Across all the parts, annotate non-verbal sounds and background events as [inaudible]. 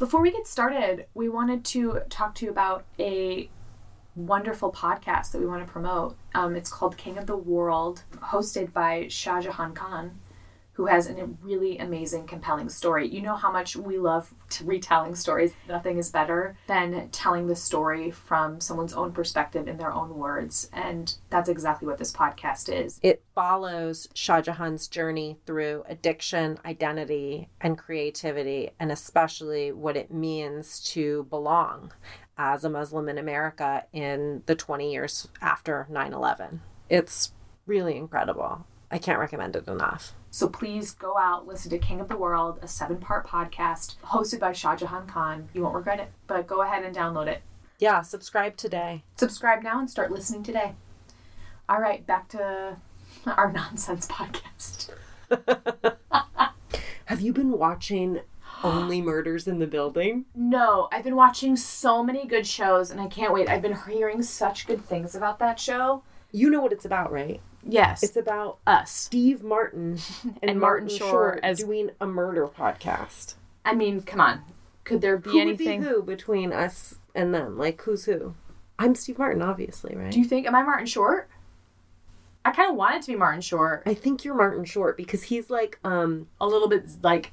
Before we get started, we wanted to talk to you about a wonderful podcast that we want to promote. Um, it's called King of the World, hosted by Shah Jahan Khan, who has a really amazing, compelling story. You know how much we love retelling stories. Nothing is better than telling the story from someone's own perspective in their own words. And that's exactly what this podcast is. It follows Shah Jahan's journey through addiction, identity, and creativity, and especially what it means to belong as a Muslim in America in the 20 years after 9 11. It's really incredible. I can't recommend it enough. So please go out, listen to King of the World, a seven part podcast hosted by Shah Jahan Khan. You won't regret it, but go ahead and download it. Yeah, subscribe today. Subscribe now and start listening today. All right, back to our [laughs] nonsense podcast. [laughs] Have you been watching Only [gasps] Murders in the Building? No, I've been watching so many good shows and I can't wait. I've been hearing such good things about that show. You know what it's about, right? Yes. It's about us. Steve Martin [laughs] and, And Martin, Martin Short, Short as- doing a murder podcast. I mean, come on. Could there be who anything? be who between us and them? Like who's who? I'm Steve Martin, obviously, right? Do you think, am I Martin Short? I kind of wanted to be Martin Short. I think you're Martin Short because he's like, um, A little bit like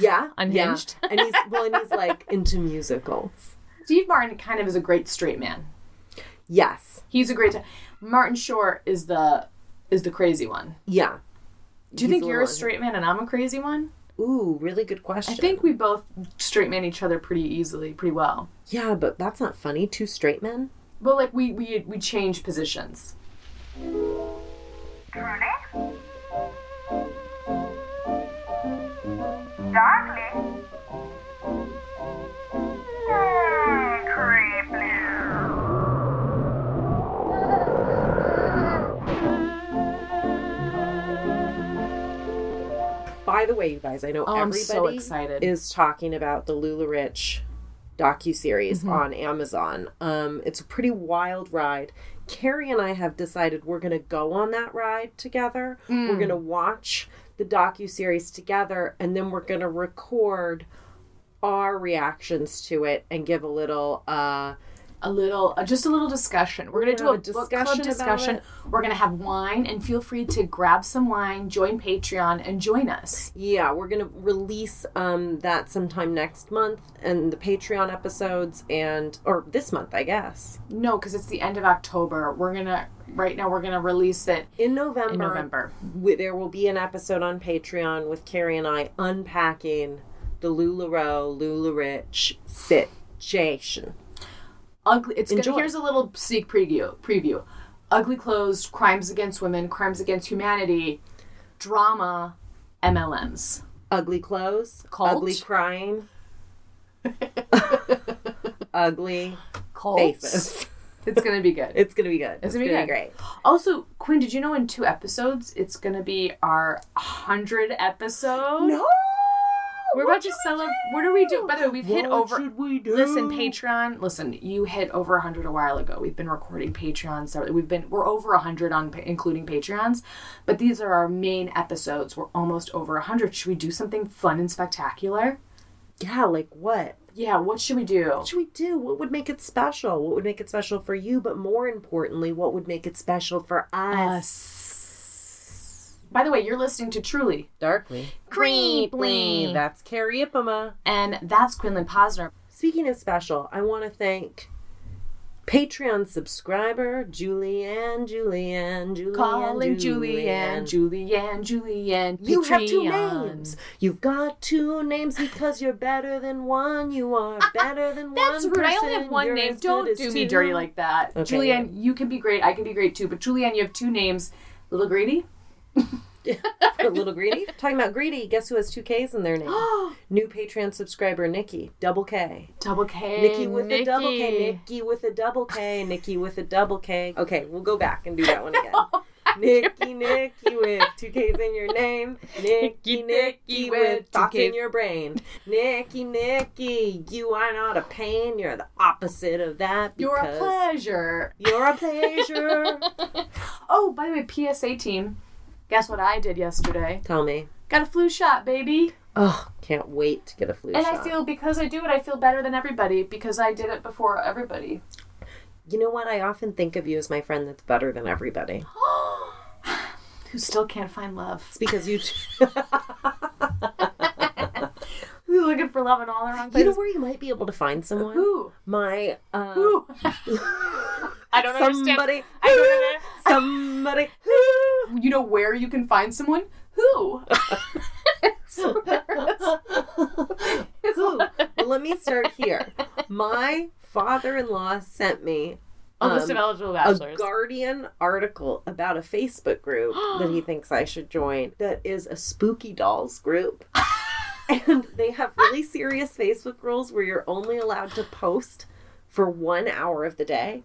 yeah, [laughs] Unhinged. yeah. and he's well, and he's like into musicals. Steve Martin kind of is a great straight man. Yes, He's a great. Martin Short is the is the crazy one. yeah. Do you He's think you're a straight man and I'm a crazy one? Ooh, really good question. I think we both straight man each other pretty easily, pretty well. Yeah, but that's not funny. Two straight men. But like we we we change positions. Truly? Darkly? By the way, you guys, I know Oh, everybody so excited. is talking about the LuLaRich docu series Mm-hmm. on Amazon. Um, it's a pretty wild ride. Kerry and I have decided we're going to go on that ride together. We're Mm. going to watch the docu series together, and then we're going to record our reactions to it and give a little. uh A little, uh, just a little discussion. We're gonna, do a, a book club discussion. We're gonna have wine, and feel free to grab some wine, join Patreon, and join us. Yeah, we're gonna release um that sometime next month and the Patreon episodes and or this month, I guess. No, because it's the end of October. We're gonna right now. We're gonna release it In November, in November. w- there will be an episode on Patreon with Kerry and I unpacking the LuLaRoe, LuLaRich situation. Ugly it's Enjoy. gonna here's a little sneak preview preview ugly clothes crimes against women crimes against humanity drama mlms Ugly clothes, Cult? ugly crime, [laughs] ugly Cults. faces. it's gonna be good It's gonna be good. It's, gonna be good. great. also quinn did you know in two episodes it's gonna be our 100 episode No, we're about to celebrate what do we do by the way we've hit over should we do? Listen, Patreon. Listen, you hit over 100 a while ago. We've been recording Patreons. so We've been we're over 100 on including Patreons, but these are our main episodes. We're almost over 100. Should we do something fun and spectacular? Yeah, like what? Yeah. What should we do? What should we do? What would make it special? What would make it special for you? But more importantly, what would make it special for us? By the way, you're listening to Truly, Darkly. Creeply. That's Kerry Ipema. and that's Quinlan Posner. Speaking of special, I want to thank Patreon subscriber Julianne, Julianne, Julianne, Calling Julianne, Julianne, Julianne. You have two names. You've got two names because you're better than one. You are ah, ah, better than That's one. That's rude. I only have person. one You're name. Don't do me two. dirty like that. Okay, Julianne, you can be great. I can be great too. But Julianne, you have two names. Little Greedy? [laughs] For little greedy. Talking about greedy, guess who has two K's in their name? [gasps] New Patreon subscriber Nikki, double K. Double K. Nikki with a double K. Nikki. Nikki with a double K. Nikki with a double K. Okay, we'll go back and do that one again. [laughs] Nikki, Nikki with two K's in your name. Nikki, Nikki with thoughts in your brain. Nikki, Nikki, you are not a pain. You're the opposite of that. You're a pleasure. You're a pleasure. [laughs] Oh, by the way, PSA team. Guess what I did yesterday? Tell me. Got a flu shot, baby. Oh, can't wait to get a flu And shot. And I feel because I do it, I feel better than everybody because I did it before everybody. you know what? I often think of you as my friend that's better than everybody. [gasps] [gasps] Who still can't find love. It's because you. [laughs] [laughs] Who's looking for love in all the wrong you know where you might be able to find someone. Who? My uh, Who? [laughs] I don't understand. somebody. I don't Somebody. You know where you can find someone? Who? [laughs] Who? Well, let me start here. My father-in-law sent me A list of um, eligible a bachelors. Guardian article about a Facebook group [gasps] that he thinks I should join that is a spooky dolls group. and they have really serious Facebook rules where you're only allowed to post for one hour of the day.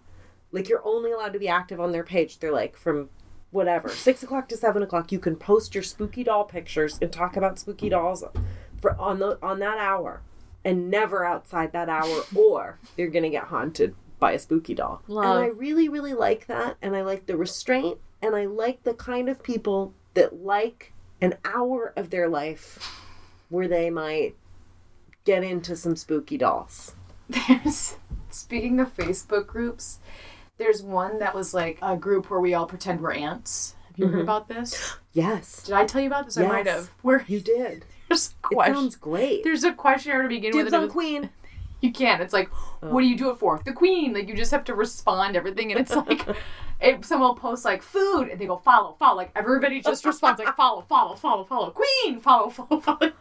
Like you're only allowed to be active on their page. They're like from whatever, six o'clock to seven o'clock, you can post your spooky doll pictures and talk about spooky dolls for on the on that hour. And never outside that hour, [laughs] or you're gonna get haunted by a spooky doll. Love. And I really, really like that. And I like the restraint. And I like the kind of people that like an hour of their life where they might get into some spooky dolls. [laughs] There's speaking of Facebook groups, there's one that was like a group where we all pretend we're ants. Have you heard mm-hmm. about this? [gasps] Yes, Did I tell you about this? I might Yes. have. Where you did. [laughs] there's a It sounds great. There's a questionnaire to begin with. Dibs on Queen. [laughs] You can't. It's like, what do you do it for? The queen. Like you just have to respond to everything, and it's like, [laughs] if someone will post like food, and they go follow, follow. Like everybody just responds like follow, follow, follow, follow. Queen, follow, follow, follow.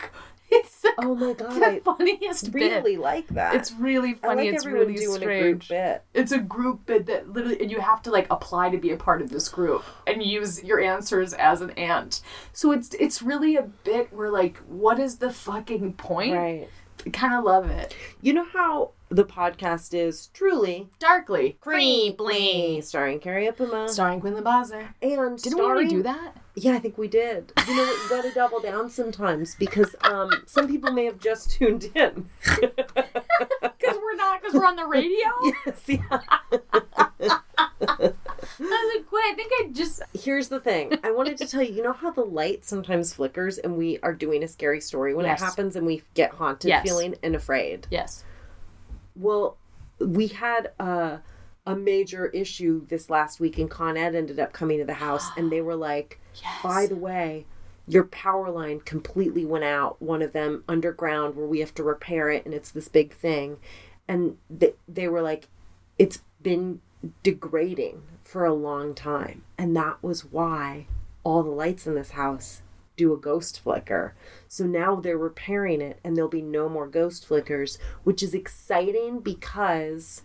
Like, It's the, Oh my god, the I funniest bit. really like that. It's really I funny. like it's really doing strange. a group bit. It's a group bid that literally, and you have to like apply to be a part of this group and use your answers as an ant. So it's it's really a bit where like, what is the fucking point? Right. Kind of love it. You know how the podcast is truly Darkly, creeply, starring Kerry Ipema starring Quinn Labazer. and Didn't we already do that? Yeah, I think we did. You know what? You got to double down sometimes because um, some people may have just tuned in. [laughs] Because we're not. Because we're on the radio. [laughs] yes, yeah. [laughs] I was like, Quinn, I think I just. Here's the thing. I wanted to tell you. You know how the light sometimes flickers, and we are doing a scary story when Yes. it happens, and we get haunted, Yes. feeling and afraid. Yes. Well, we had a a major issue this last week, and Con Ed ended up coming to the house, and they were like, [gasps] Yes. "By the way." Your power line completely went out. One of them underground, where we have to repair it, and it's this big thing. And they, they were like, "It's been degrading for a long time," and that was why all the lights in this house do a ghost flicker. So now they're repairing it and there'll be no more ghost flickers, which is exciting because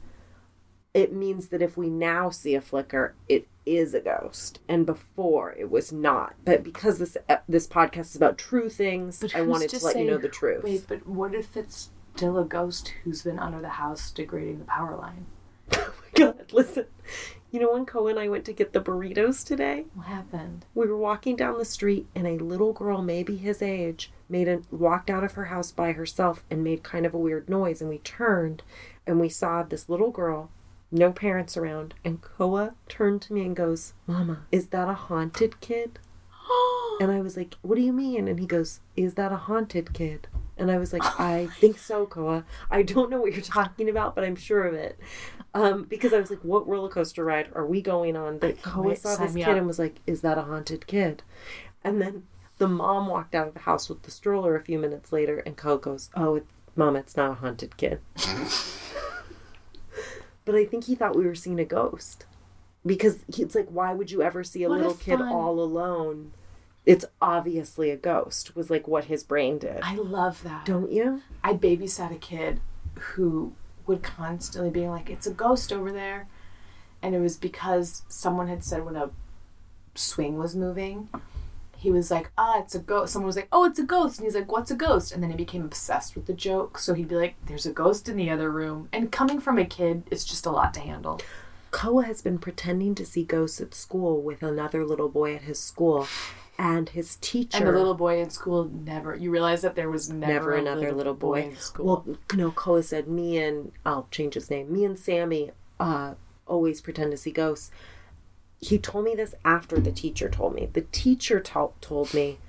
it means that if we now see a flicker, it is a ghost. And before it was not. But because this uh, this podcast is about true things, I wanted to let you know the truth. Wait, but what if it's still a ghost who's been under the house degrading the power line? [laughs] Oh my God, listen. You know when Cohen and I went to get the burritos today? What happened? We were walking down the street and a little girl, maybe his age, made a walked out of her house by herself and made kind of a weird noise and we turned and we saw this little girl, no parents around, and Koa turned to me and goes, "Mama, is that a haunted kid?" [gasps] And I was like, "What do you mean?" And he goes, "Is that a haunted kid?" And I was like, "I think so, Koa. I don't know what you're talking about, but I'm sure of it." Um, because I was like, "What roller coaster ride are we going on?" That Koa saw this kid up. and was like, "Is that a haunted kid?" And then the mom walked out of the house with the stroller a few minutes later, and Koa goes, "Oh, it, mom, it's not a haunted kid." [laughs] but I think he thought we were seeing a ghost because it's like, why would you ever see a What a little kid fun- all alone? It's obviously a ghost. Was like what his brain did. I love that. Don't you? I babysat a kid who would constantly be like, "It's a ghost over there," and it was because someone had said when a swing was moving, he was like, "Ah, it's a ghost." Someone was like, "Oh, it's a ghost," and he's like, "What's a ghost?" And then he became obsessed with the joke. So he'd be like, "There's a ghost in the other room," and coming from a kid, it's just a lot to handle. Koa has been pretending to see ghosts at school with another little boy at his school, and his teacher. And the little boy in school never. You realize that there was never, never another little boy. in school. Well, no, Koa said me and I'll change his name. Me and Sammy uh, always pretend to see ghosts. He told me this after the teacher told me. The teacher to- told me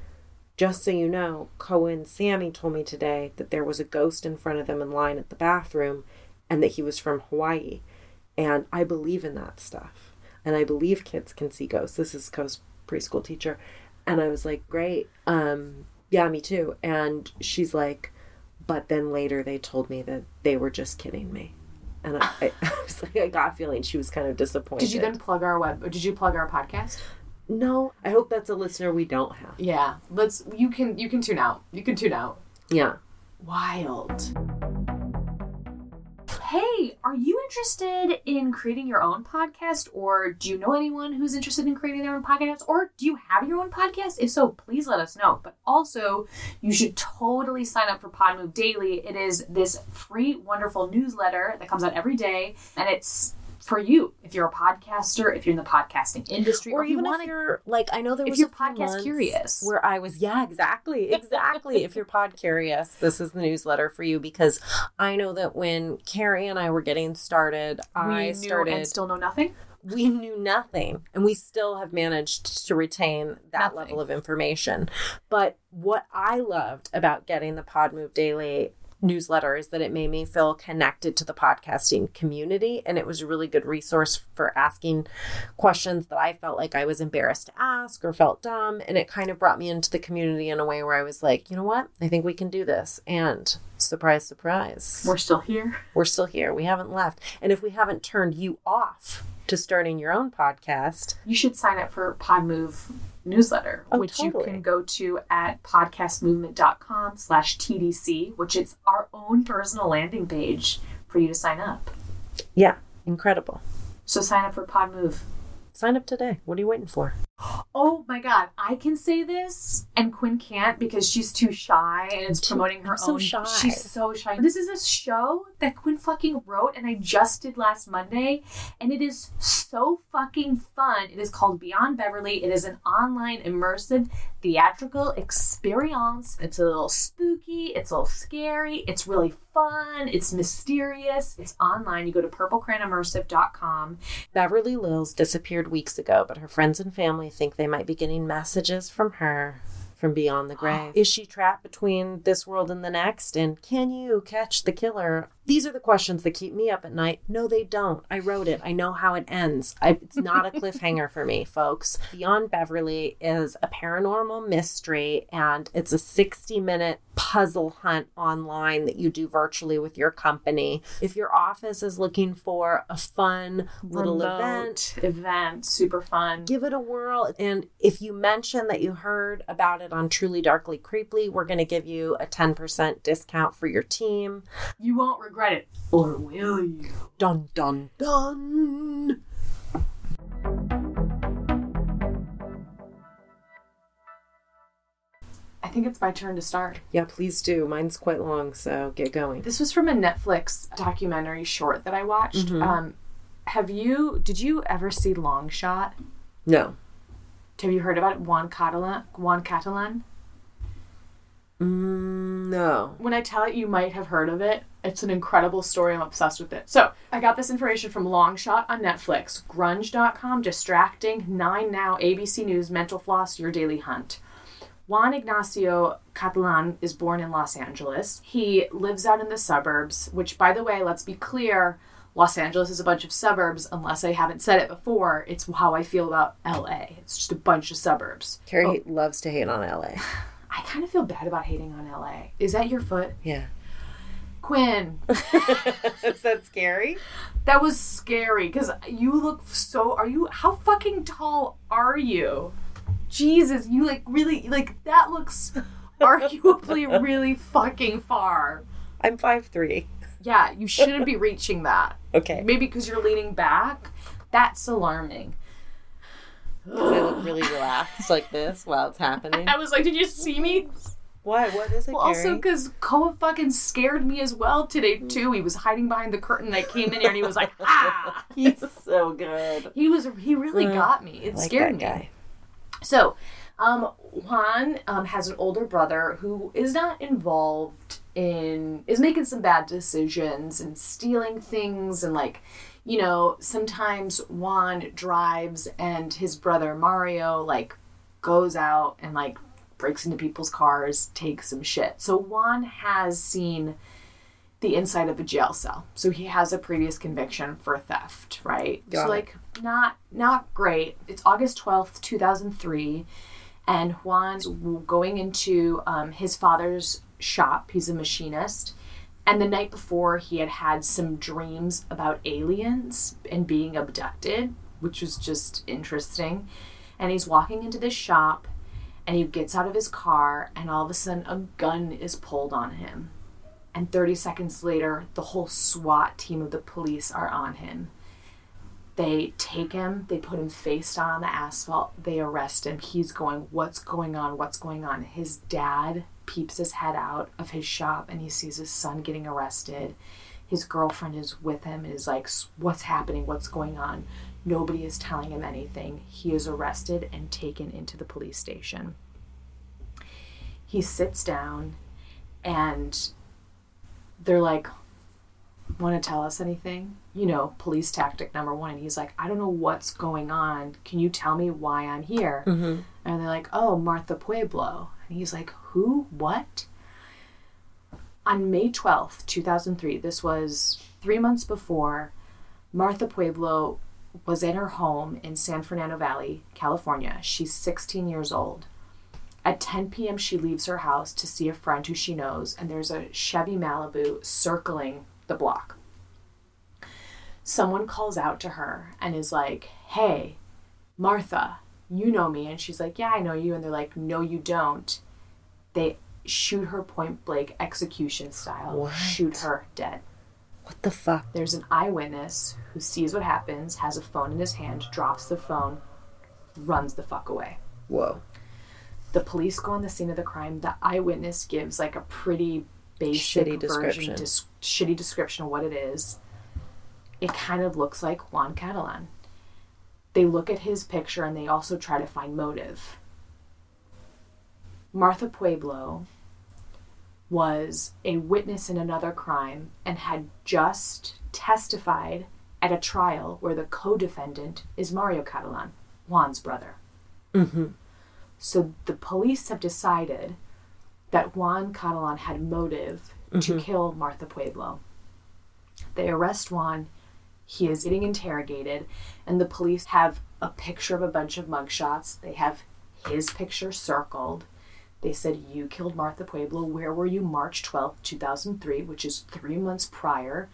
just so you know, Cohen Sammy told me today that there was a ghost in front of them in line at the bathroom and that he was from Hawaii. And I believe in that stuff. And I believe kids can see ghosts. This is Co's preschool teacher. And I was like, great. Um, yeah, me too. And she's like, but then later they told me that they were just kidding me. And I, I, [laughs] I was like, I got a feeling she was kind of disappointed. Did you then plug our web? Did you plug our podcast? No, I hope that's a listener we don't have. Yeah. Let's. You can. You can tune out. You can tune out. Yeah. Wild. Hey, are you interested in creating your own podcast, or do you know anyone who's interested in creating their own podcast, or do you have your own podcast? If so, please let us know. But also, you should totally sign up for PodMov Daily. It is this free, wonderful newsletter that comes out every day, and it's for you if you're a podcaster, if you're in the podcasting industry, or you even want if you're like I know there was a podcast curious. where I was yeah exactly exactly if you're pod curious this is the newsletter for you because I know that when Kerry and I were getting started I we knew started and still know nothing. we knew nothing and we still have managed to retain that Nothing. level of information but what i loved about getting the PodMov daily newsletter is that it made me feel connected to the podcasting community and it was a really good resource for asking questions that i felt like i was embarrassed to ask or felt dumb and it kind of brought me into the community in a way where i was like you know what i think we can do this and surprise surprise We're still here. we're still here. We haven't left. And if we haven't turned you off to starting your own podcast, you should sign up for PodMov newsletter, Oh, which you can go to at podcastmovement.com slash TDC, which is our own personal landing page for you to sign up. yeah, incredible. So sign up for PodMov. Sign up today. What are you waiting for? Oh my god, I can say this and Quinn can't because she's too shy and it's promoting her I'm so own. shy. She's so shy. This is a show that Quinn fucking wrote and I just did last Monday and it is so fucking fun. It is called Beyond Beverly. It is an online immersive theatrical experience. It's a little spooky, it's a little scary, it's really fun, it's mysterious. It's online. You go to purplecrayonimmersive.com Beverly Lills disappeared weeks ago, but her friends and family think they might be getting messages from her from beyond the [gasps] grave. Is she trapped between this world and the next? And can you catch the killer? These are the questions that keep me up at night. No, they don't. I wrote it. I know how it ends. I, it's not a cliffhanger for me, folks. Beyond Beverly is a paranormal mystery, and it's a 60 minute puzzle hunt online that you do virtually with your company. If your office is looking for a fun little event, Remote event, super fun. give it a whirl. And if you mention that you heard about it on Truly Darkly Creeply, we're going to give you a 10% discount for your team. You won't regret it. Or will you? Dun, dun, dun. I think it's my turn to start. Yeah, please do. Mine's quite long, so get going. This was from a Netflix documentary short that I watched. Mhm. Um, have you? Did you ever see Long Shot? No. Have you heard about it? Juan Catalan. Juan Catalan. Mm, no. When I tell it, you might have heard of it. It's an incredible story. I'm obsessed with it. So I got this information from Longshot on Netflix, Grunge.com, Distractify, Nine Now, ABC News, Mental Floss, Your Daily Hunt. Juan Ignacio Catalan is born in Los Angeles. He lives out in the suburbs, which, by the way, let's be clear, Los Angeles is a bunch of suburbs. Unless I haven't said it before, it's how I feel about LA. It's just a bunch of suburbs. Kerry oh. loves to hate on LA. [sighs] I kind of feel bad about hating on LA. Is that your foot? Yeah. Quinn, [laughs] Is that scary? that was scary because you look so. Are you. How fucking tall are you? Jesus, you like really. Like, that looks arguably [laughs] really fucking far. I'm 5'3. Yeah, you shouldn't be reaching that. [laughs] Okay. Maybe because you're leaning back. That's alarming. I look really relaxed like this while it's happening. I was like, did you see me? What? What is it, Well, also because Koa fucking scared me as well today too. He was hiding behind the curtain. I came in here and he was like, [laughs] ah. [laughs] He's so good. He was he really Mm. got me. It like scared that me. So, um, Juan um, has an older brother who is not involved in is making some bad decisions and stealing things and like, you know, sometimes Juan drives and his brother Mario like goes out and like breaks into people's cars, takes some shit. So Juan has seen the inside of a jail cell. So he has a previous conviction for theft, right? Got so it. like not not great. It's August 12th, 2003 and Juan's going into um, his father's shop. He's a machinist. And the night before, he had had some dreams about aliens and being abducted, which was just interesting. And he's walking into this shop and he gets out of his car, and all of a sudden, a gun is pulled on him. And 30 seconds later, the whole SWAT team of the police are on him. They take him, they put him face down on the asphalt, they arrest him. He's going, What's going on? What's going on? His dad peeps his head out of his shop and he sees his son getting arrested. His girlfriend is with him and is like, What's happening? What's going on? Nobody is telling him anything. He is arrested and taken into the police station. He sits down and they're like, want to tell us anything? You know, police tactic number one. And he's like, I don't know what's going on. Can you tell me why I'm here? Mm-hmm. And they're like, oh, Martha Puebla. And he's like, who? What? On May 12th, 2003, this was three months before, Martha Puebla was in her home in San Fernando Valley, California. She's 16 years old. At 10 p.m., she leaves her house to see a friend who she knows, and there's a Chevy Malibu circling the block. Someone calls out to her and is like, Hey, Martha, you know me. And she's like, Yeah, I know you. And they're like, No, you don't. They shoot her point blank, execution style, What? shoot her dead. What the fuck? There's an eyewitness who sees what happens, has a phone in his hand, drops the phone, runs the fuck away. Whoa. The police go on the scene of the crime. The eyewitness gives like a pretty basic Shitty version, description. dis- shitty description of what it is. It kind of looks like Juan Catalan. They look at his picture and they also try to find motive. Martha Puebla was a witness in another crime and had just testified at a trial where the co-defendant is Mario Catalan, Juan's brother. Mm-hmm. So the police have decided that Juan Catalan had motive to mm-hmm. kill Martha Puebla. They arrest Juan. He is getting interrogated, and the police have a picture of a bunch of mugshots. They have his picture circled. They said, You killed Martha Puebla. Where were you March 12th, 2003, which is three months prior?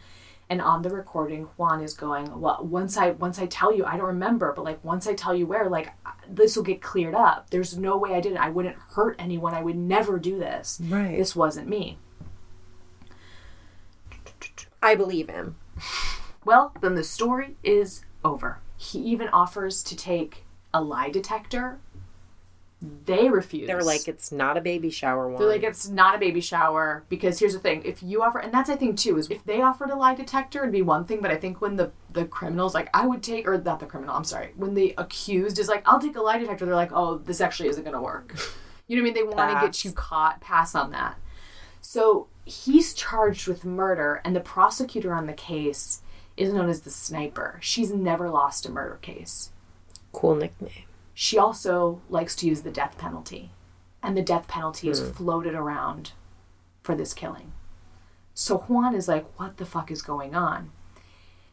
And on the recording, Juan is going, Well, once I once I tell you, I don't remember, but like once I tell you where, like this will get cleared up. There's no way I did it. I wouldn't hurt anyone. I would never do this. Right. This wasn't me. I believe him. Well, then the story is over. He even offers to take a lie detector. They refuse. They're like, it's not a baby shower one. They're like, it's not a baby shower because here's the thing: if you offer, and that's I think too, is if they offered a lie detector, it'd be one thing. But I think when the the criminals like, I would take, or not the criminal, I'm sorry, when the accused is like, I'll take a lie detector, they're like, oh, this actually isn't gonna work. [laughs] You know what I mean? They want to get you caught. Pass on that. So he's charged with murder, and the prosecutor on the case is known as the sniper. She's never lost a murder case. cool nickname. She also likes to use the death penalty, and the death penalty is floated around for this killing. So Juan is like, What the fuck is going on?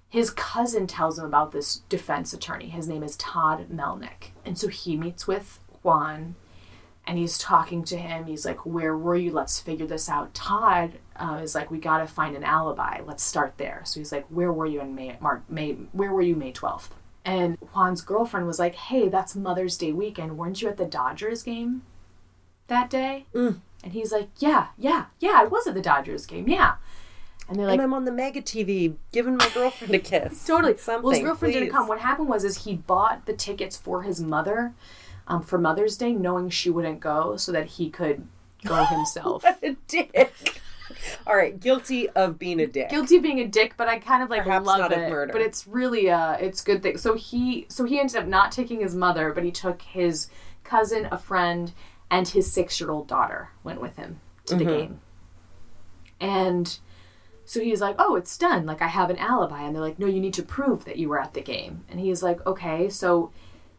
His cousin tells him about this defense attorney. His name is Todd Melnik. And so he meets with Juan and he's talking to him. He's like, Where were you? Let's figure this out. Todd uh, is like, We got to find an alibi. Let's start there. So he's like, Where were you in May, Mar- May, where were you May 12th? And Juan's girlfriend was like, Hey, that's Mother's Day weekend. Weren't you at the Dodgers game that day? And he's like, Yeah, yeah, yeah, I was at the Dodgers game. Yeah. And they're like, and I'm on the mega TV giving my girlfriend a [laughs] kiss. Totally. Something. well, his girlfriend didn't come. What happened was, is he bought the tickets for his mother um, for Mother's Day, knowing she wouldn't go, so that he could go [laughs] himself. What a dick. [laughs] All right, guilty of being a dick. Guilty of being a dick, but I kind of like Perhaps love it. murder. But it's really uh it's good thing. So he so he ended up not taking his mother, but he took his cousin, a friend, and his six year old daughter went with him to Mm-hmm. the game. And so he's like, "Oh, it's done. Like I have an alibi." And they're like, "No, you need to prove that you were at the game." And he's like, "Okay." So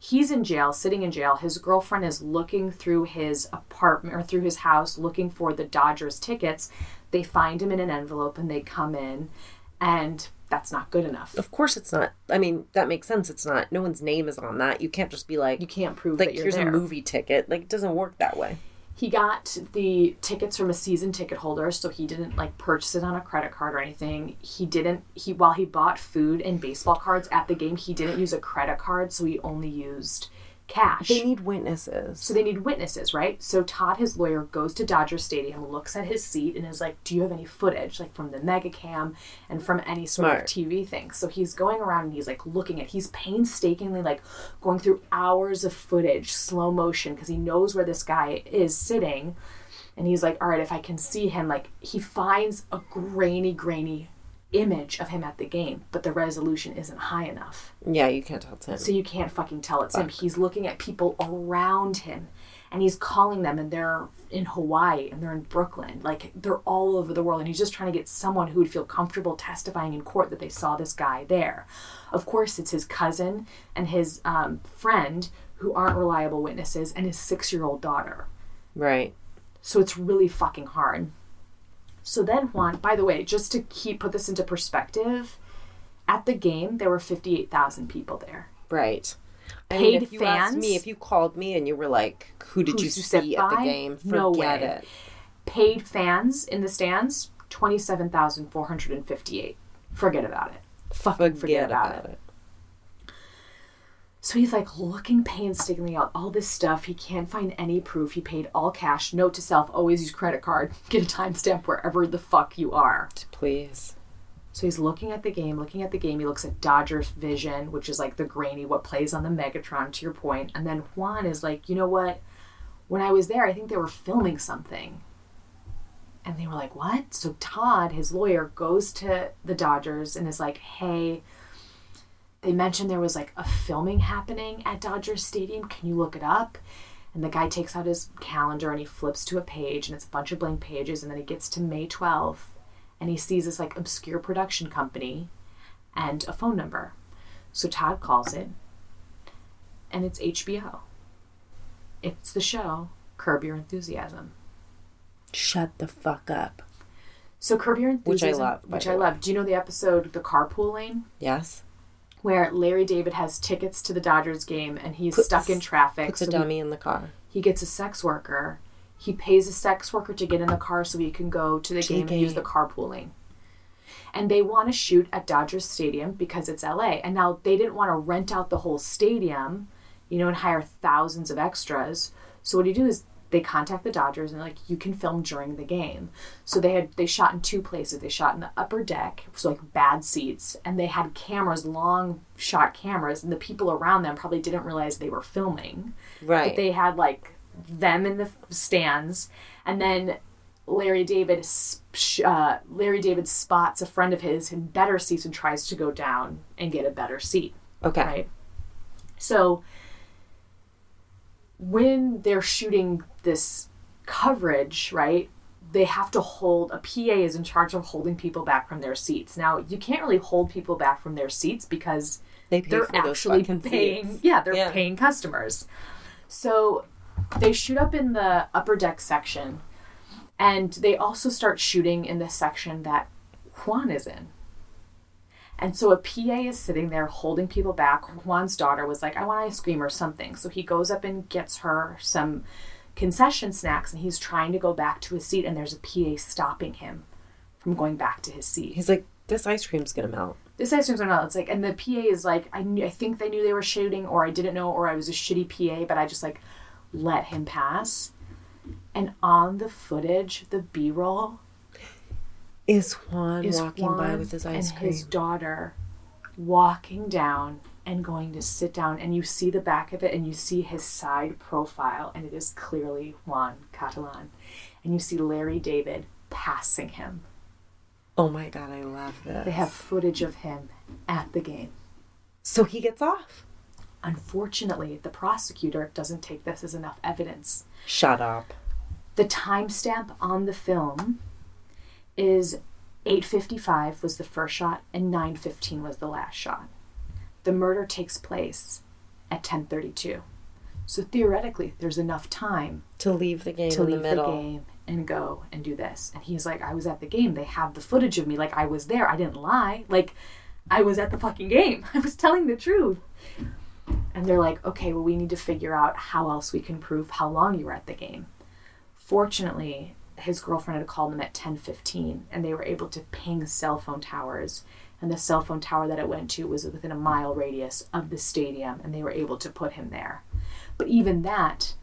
He's in jail, sitting in jail. His girlfriend is looking through his apartment or through his house looking for the Dodgers tickets. They find him in an envelope and they come in, and that's not good enough. Of course, it's not. I mean, that makes sense. It's not. No one's name is on that. You can't just be like, You can't prove like that you're here's there. a movie ticket. Like, it doesn't work that way. he got the tickets from a season ticket holder so he didn't like purchase it on a credit card or anything he didn't he while he bought food and baseball cards at the game he didn't use a credit card so he only used cash They need witnesses. so they need witnesses right so todd his lawyer goes to dodger stadium looks at his seat and is like do you have any footage like from the mega cam and from any sort Smart. of tv thing so he's going around and he's like looking at he's painstakingly like going through hours of footage slow motion because he knows where this guy is sitting and he's like all right if i can see him like he finds a grainy grainy image of him at the game but the resolution isn't high enough yeah, you can't tell it's him. so you can't fucking tell it's him. He's looking at people around him and he's calling them and they're in Hawaii and they're in Brooklyn. Like they're all over the world and he's just trying to get someone who would feel comfortable testifying in court that they saw this guy there. Of course, it's his cousin and his um, friend who aren't reliable witnesses and his six year old daughter. right. So it's really fucking hard. So then Juan, by the way, just to keep put this into perspective, at the game there were 58,000 people there. Right. I Paid mean, if you asked fans? me, if you called me and you were like, "Who did you see at the game?" Forget No way. it. paid fans in the stands 27,458 forget about it Fucking forget about it. So he's like looking painstakingly at all this stuff. He can't find any proof. He paid all cash. Note to self always use credit card. [laughs] Get a timestamp wherever the fuck you are. Please. so he's looking at the game looking at the game. He looks at dodgers vision which is like the grainy what plays on the megatron to your point. And then juan is like you know what? When i was there i think they were filming something. And they were like, What? So Todd, his lawyer, goes to the Dodgers and is like, Hey, they mentioned there was like a filming happening at Dodgers Stadium. Can you look it up? And the guy takes out his calendar and he flips to a page and it's a bunch of blank pages. And then he gets to May 12th and he sees this like obscure production company and a phone number. So Todd calls it and it's HBO. It's the show Curb Your Enthusiasm. Shut the fuck up. So Curb Your Enthusiasm, Which I Enthusiasm, love, which I love. Do you know the episode The Carpooling, Yes. Where Larry David has tickets to the Dodgers game and he's Puts- stuck in traffic? Puts a so he- dummy in the car. he gets a sex worker. He pays a sex worker to get in the car so he can go to the To the game and use the game. carpooling. And they want to shoot at Dodgers Stadium because it's LA. And now they didn't want to rent out the whole stadium, you know, and hire thousands of extras. So what do you do is they contact the Dodgers and like, you can film during the game. So they had they shot in two places. They shot in the upper deck, so like bad seats, and they had cameras, long shot cameras, and the people around them probably didn't realize they were filming Right. but they had like them in the stands and then larry david uh, larry david spots a friend of his in better seats and tries to go down and get a better seat okay. right so when they're shooting this coverage right they have to hold a pa is in charge of holding people back from their seats. Now you can't really hold people back from their seats because They pay they're actually paying seats. yeah they're Yeah. paying customers. So they shoot up in the upper deck section and they also start shooting in the section that juan is in. And so a pa is sitting there holding people back. Juan's daughter was like i want ice cream or something. So he goes up and gets her some concession snacks and he's trying to go back to his seat and there's a pa stopping him from going back to his seat He's like, this ice cream's gonna melt. this ice cream's are not. It's like, and the PA is like, I knew, I think they knew they were shooting, or I didn't know, or I was a shitty PA, but I just like let him pass. And on the footage, the B roll Is Juan is walking by with his ice and cream? his daughter walking down and going to sit down, and you see the back of it, and you see his side profile, and it is clearly Juan Catalan, and you see Larry David passing him. Oh my god, I love this. They have footage of him at the game. So he gets off. Unfortunately, the prosecutor doesn't take this as enough evidence. Shut up. The timestamp on the film is 8:55 was the first shot and 9:15 was the last shot. The murder takes place at 10:32. So theoretically, there's enough time To leave the game to in the leave the, middle. game and go and do this. And he's like, I was at the game. They have the footage of me. Like I was there. I didn't lie. Like I was at the fucking game. [laughs] I was telling the truth. And they're like, okay, well, we need to figure out how else we can prove how long you were at the game. Fortunately, his girlfriend had called him at 10:15, and they were able to ping cell phone towers. And the cell phone tower that it went to was within a mile radius of the stadium, and they were able to put him there. But even that,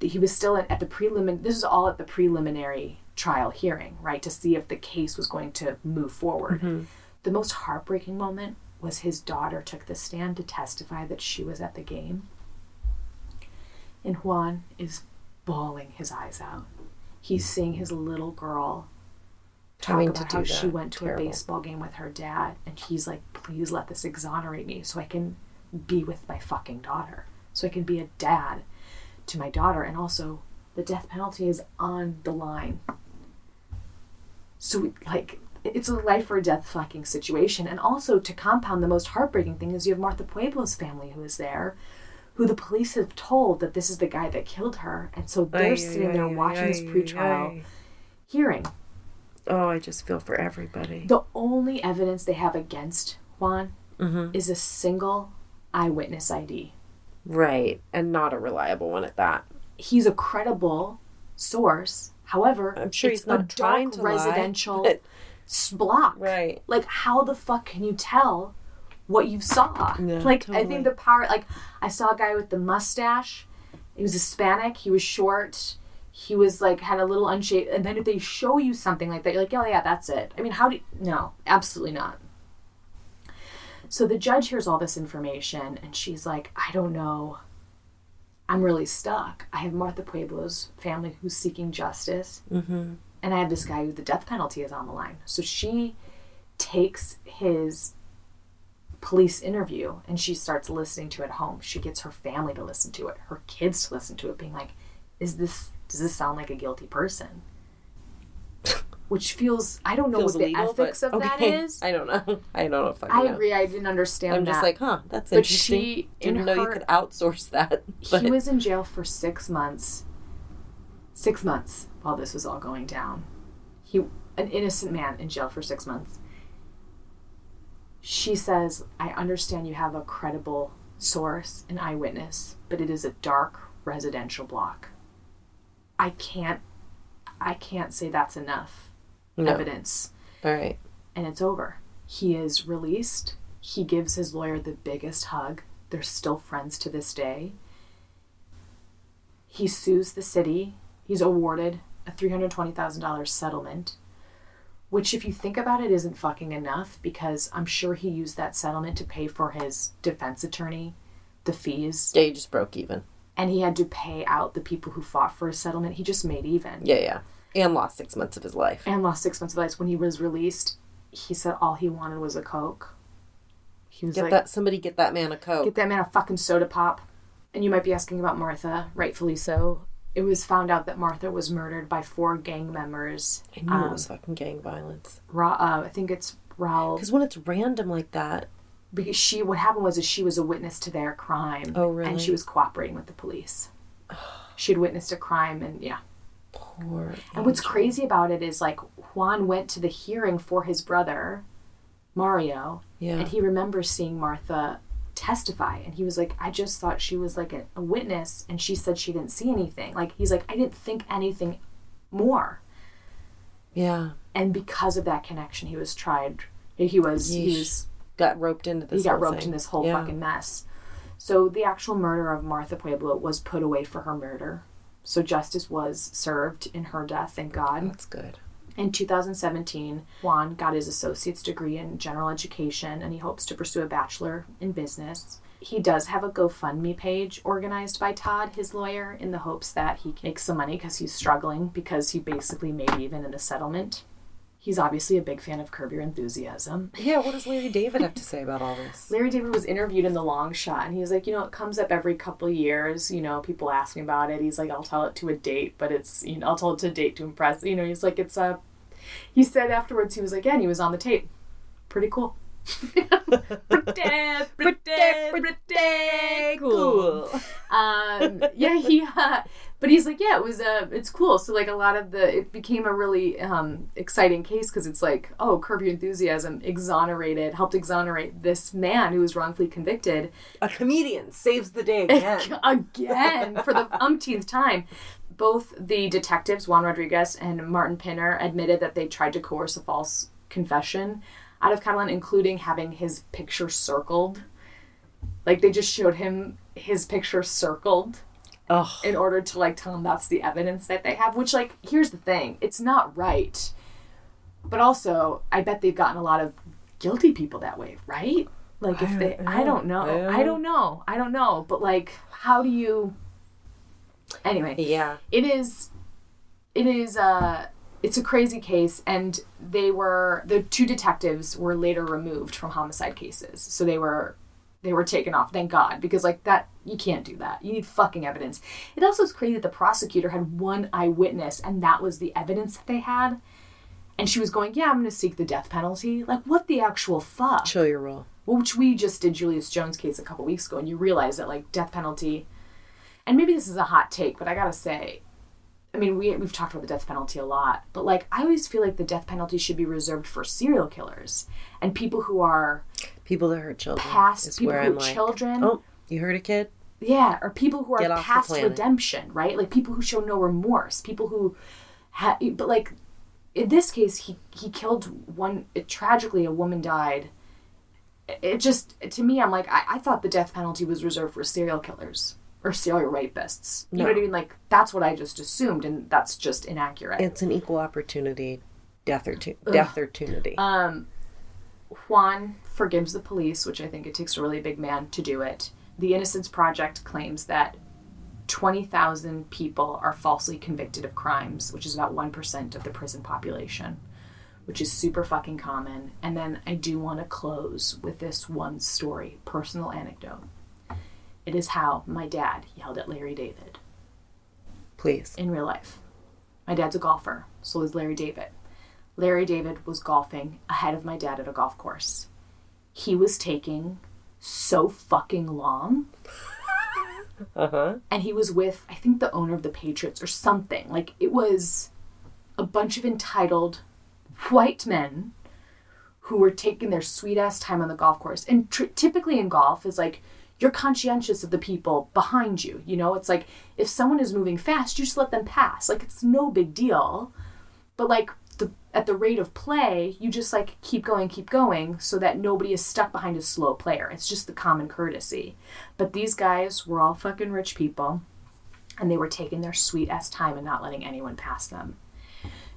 he was still at, at the prelimin. This is all at the preliminary trial hearing, right, to see if the case was going to move forward. Mm-hmm. The most heartbreaking moment was his daughter took the stand to testify that she was at the game, and Juan is bawling his eyes out. He's seeing his little girl talk about how she went to Terrible. a baseball game with her dad, and he's like, "Please let this exonerate me, so I can be with my fucking daughter, so I can be a dad to my daughter, and also the death penalty is on the line." So, like, it's a life or death fucking situation. And also, to compound the most heartbreaking thing is you have Martha Puebla's family who is there, who the police have told that this is the guy that killed her. And so they're sitting there watching this pretrial hearing. Oh, I just feel for everybody. The only evidence they have against Juan Mm-hmm. is a single eyewitness ID. Right, and not a reliable one at that. He's a credible source. However, I'm sure he's not trying to lie, residential [laughs] but- block. Right. Like, how the fuck can you tell what you saw? Yeah, like, I think the power. Like, I saw a guy with the mustache. He was Hispanic. He was short. He was like had a little unshaved. And then if they show you something like that, you're like, oh yeah, that's it. I mean, how do? You, no, absolutely not. So the judge hears all this information, and she's like, I don't know. I'm really stuck. I have Martha Puebla's family who's seeking justice Mm-hmm. and I have this guy who the death penalty is on the line. So she takes his police interview and she starts listening to it at home. She gets her family to listen to it, her kids to listen to it, being like, "Is this? Does this sound like a guilty person?" [laughs] Which feels I don't know Feels what the illegal, ethics of that okay. is. [laughs] I don't know. [laughs] I don't know if I. I agree. I didn't understand. I'm just like, huh, that's But interesting. she, Didn't know you could outsource that. But he was in jail for six months. Six months while this was all going down. He, an innocent man, in jail for six months. She says, "I understand you have a credible source, an eyewitness, but it is a dark residential block. I can't, I can't say that's enough no. evidence." All right. and it's over. He is released. He gives his lawyer the biggest hug. They're still friends to this day. He sues the city. He's awarded a $320,000 settlement, which, if you think about it, isn't fucking enough because I'm sure he used that settlement to pay for his defense attorney, the fees, Yeah, you just broke even. And he had to pay out the people who fought for a settlement. He just made even Yeah, yeah. And lost six months of his life. and lost six months of his life. When he was released, he said all he wanted was a Coke. He was Get like, that somebody get that man a coke. get that man a fucking soda pop. And you might be asking about Martha, rightfully so. It was found out that Martha was murdered by four gang members. I knew um, it was fucking gang violence. Ra- uh, I think it's Raul. Because when it's random like that, Because she, what happened was, is she was a witness to their crime. Oh, really? And she was cooperating with the police. [sighs] She'd witnessed a crime, and yeah. poor. And what's crazy about it is like Juan went to the hearing for his brother, Mario, Yeah. and he remembers seeing Martha testify. And he was like, I just thought she was like a, a witness, and she said she didn't see anything. Like, he's like, I didn't think anything more. yeah. And because of that connection, he was tried. He was, he was Got roped into this. he got whole roped thing. in this whole Yeah. fucking mess. So the actual murder of Martha Puebla was put away for her murder. So justice was served in her death, thank God. That's good. In 2017, Juan got his associate's degree in general education and he hopes to pursue a bachelor in business. He does have a GoFundMe page organized by Todd, his lawyer, in the hopes that he makes some money because he's struggling because he basically made even in the settlement. He's obviously a big fan of Curb Your Enthusiasm. Yeah. What does Larry David have to say about all this? [laughs] Larry David was interviewed in the long shot and he was like, you know, it comes up every couple years, you know, people ask me about it. He's like, I'll tell it to a date, but it's, you know, I'll tell it to a date to impress. You know, he's like, it's a, he said afterwards, he was like, yeah, and he was on the tape. Pretty cool. [laughs] pretty, pretty, pretty cool. [laughs] Um, yeah, he. Uh, but he's like, yeah, it was. Uh, it's cool. So like a lot of the, it became a really um, exciting case because it's like, oh, Curb Your Enthusiasm exonerated, helped exonerate this man who was wrongfully convicted A comedian saves the day [laughs] again. again for the umpteenth time. Both the detectives, Juan Rodriguez and Martin Pinner, admitted that they tried to coerce a false confession out of Catalan, including having his picture circled. Like they just showed him his picture circled oh, in order to like tell them that's the evidence that they have. Which, like, here's the thing: it's not right. But also, I bet they've gotten a lot of guilty people that way, right? Like, if they, I don't know, I don't know, I don't know. But like, how do you? Anyway, yeah. it is it is uh it's a crazy case and they were the two detectives were later removed from homicide cases so they were they were taken off. Thank god. Because like that you can't do that. You need fucking evidence. It also is crazy that the prosecutor had one eyewitness and that was the evidence that they had. And she was going yeah i'm going to seek the death penalty. Like what the actual fuck? Show your role. Well, which we just did Julius Jones case a couple weeks ago, and you realize that like death penalty, and maybe this is a hot take, but I gotta say, I mean we we've talked about the death penalty a lot, but like I always feel like the death penalty should be reserved for serial killers and people who are People that hurt children. past is people where who I'm like, children, oh, you hurt a kid? yeah, or people who are past redemption, right? Like people who show no remorse, people who, ha- but like in this case, he he killed one. It, tragically, a woman died. It- It just to me, I'm like, I, I thought the death penalty was reserved for serial killers or serial rapists. You know what I mean? Like that's what I just assumed, and that's just inaccurate. It's an equal opportunity death or tu- death opportunity. Um, Juan forgives the police, which I think it takes a really big man to do it. The Innocence Project claims that 20,000 people are falsely convicted of crimes, which is about 1% of the prison population, which is super fucking common. And then I do want to close with this one story, personal anecdote. It is how my dad yelled at Larry David Please. in real life. My dad's a golfer, so is Larry David. Larry David was golfing ahead of my dad at a golf course. He was taking so fucking long. [laughs] Uh huh. And he was with, I think, the owner of the Patriots or something. Like, it was a bunch of entitled white men who were taking their sweet ass time on the golf course. And tr- typically in golf is like you're conscientious of the people behind you. You know, it's like if someone is moving fast, you just let them pass. Like it's no big deal. But like the at the rate of play, you just like keep going, keep going, so that nobody is stuck behind a slow player. It's just the common courtesy. But these guys were all fucking rich people, and they were taking their sweet ass time and not letting anyone pass them.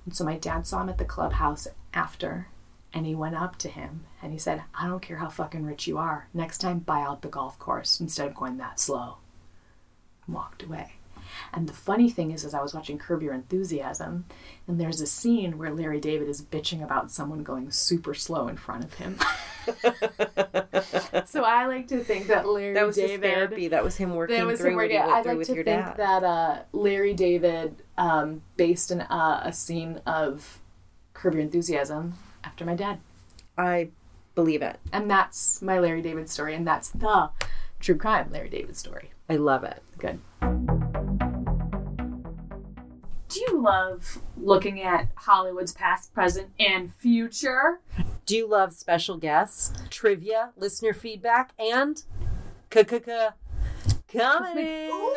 And so my dad saw him at the clubhouse after, and he went up to him and he said, I don't care how fucking rich you are. Next time, buy out the golf course instead of going that slow. And walked away. And the funny thing is, as I was watching Curb Your Enthusiasm, and there's a scene where Larry David is bitching about someone going super slow in front of him. [laughs] so I like to think that Larry That was his David therapy. That was him working that was him working. I'd like to think dad. that uh, Larry David um, based an, uh, a scene of Curb Your Enthusiasm after my dad, I believe it. and that's my Larry David story, and that's the true crime Larry David story. I love it. Good. Do you love looking at Hollywood's past, present, and future? Do you love special guests, trivia, listener feedback, and k-k-k comedy? Ooh,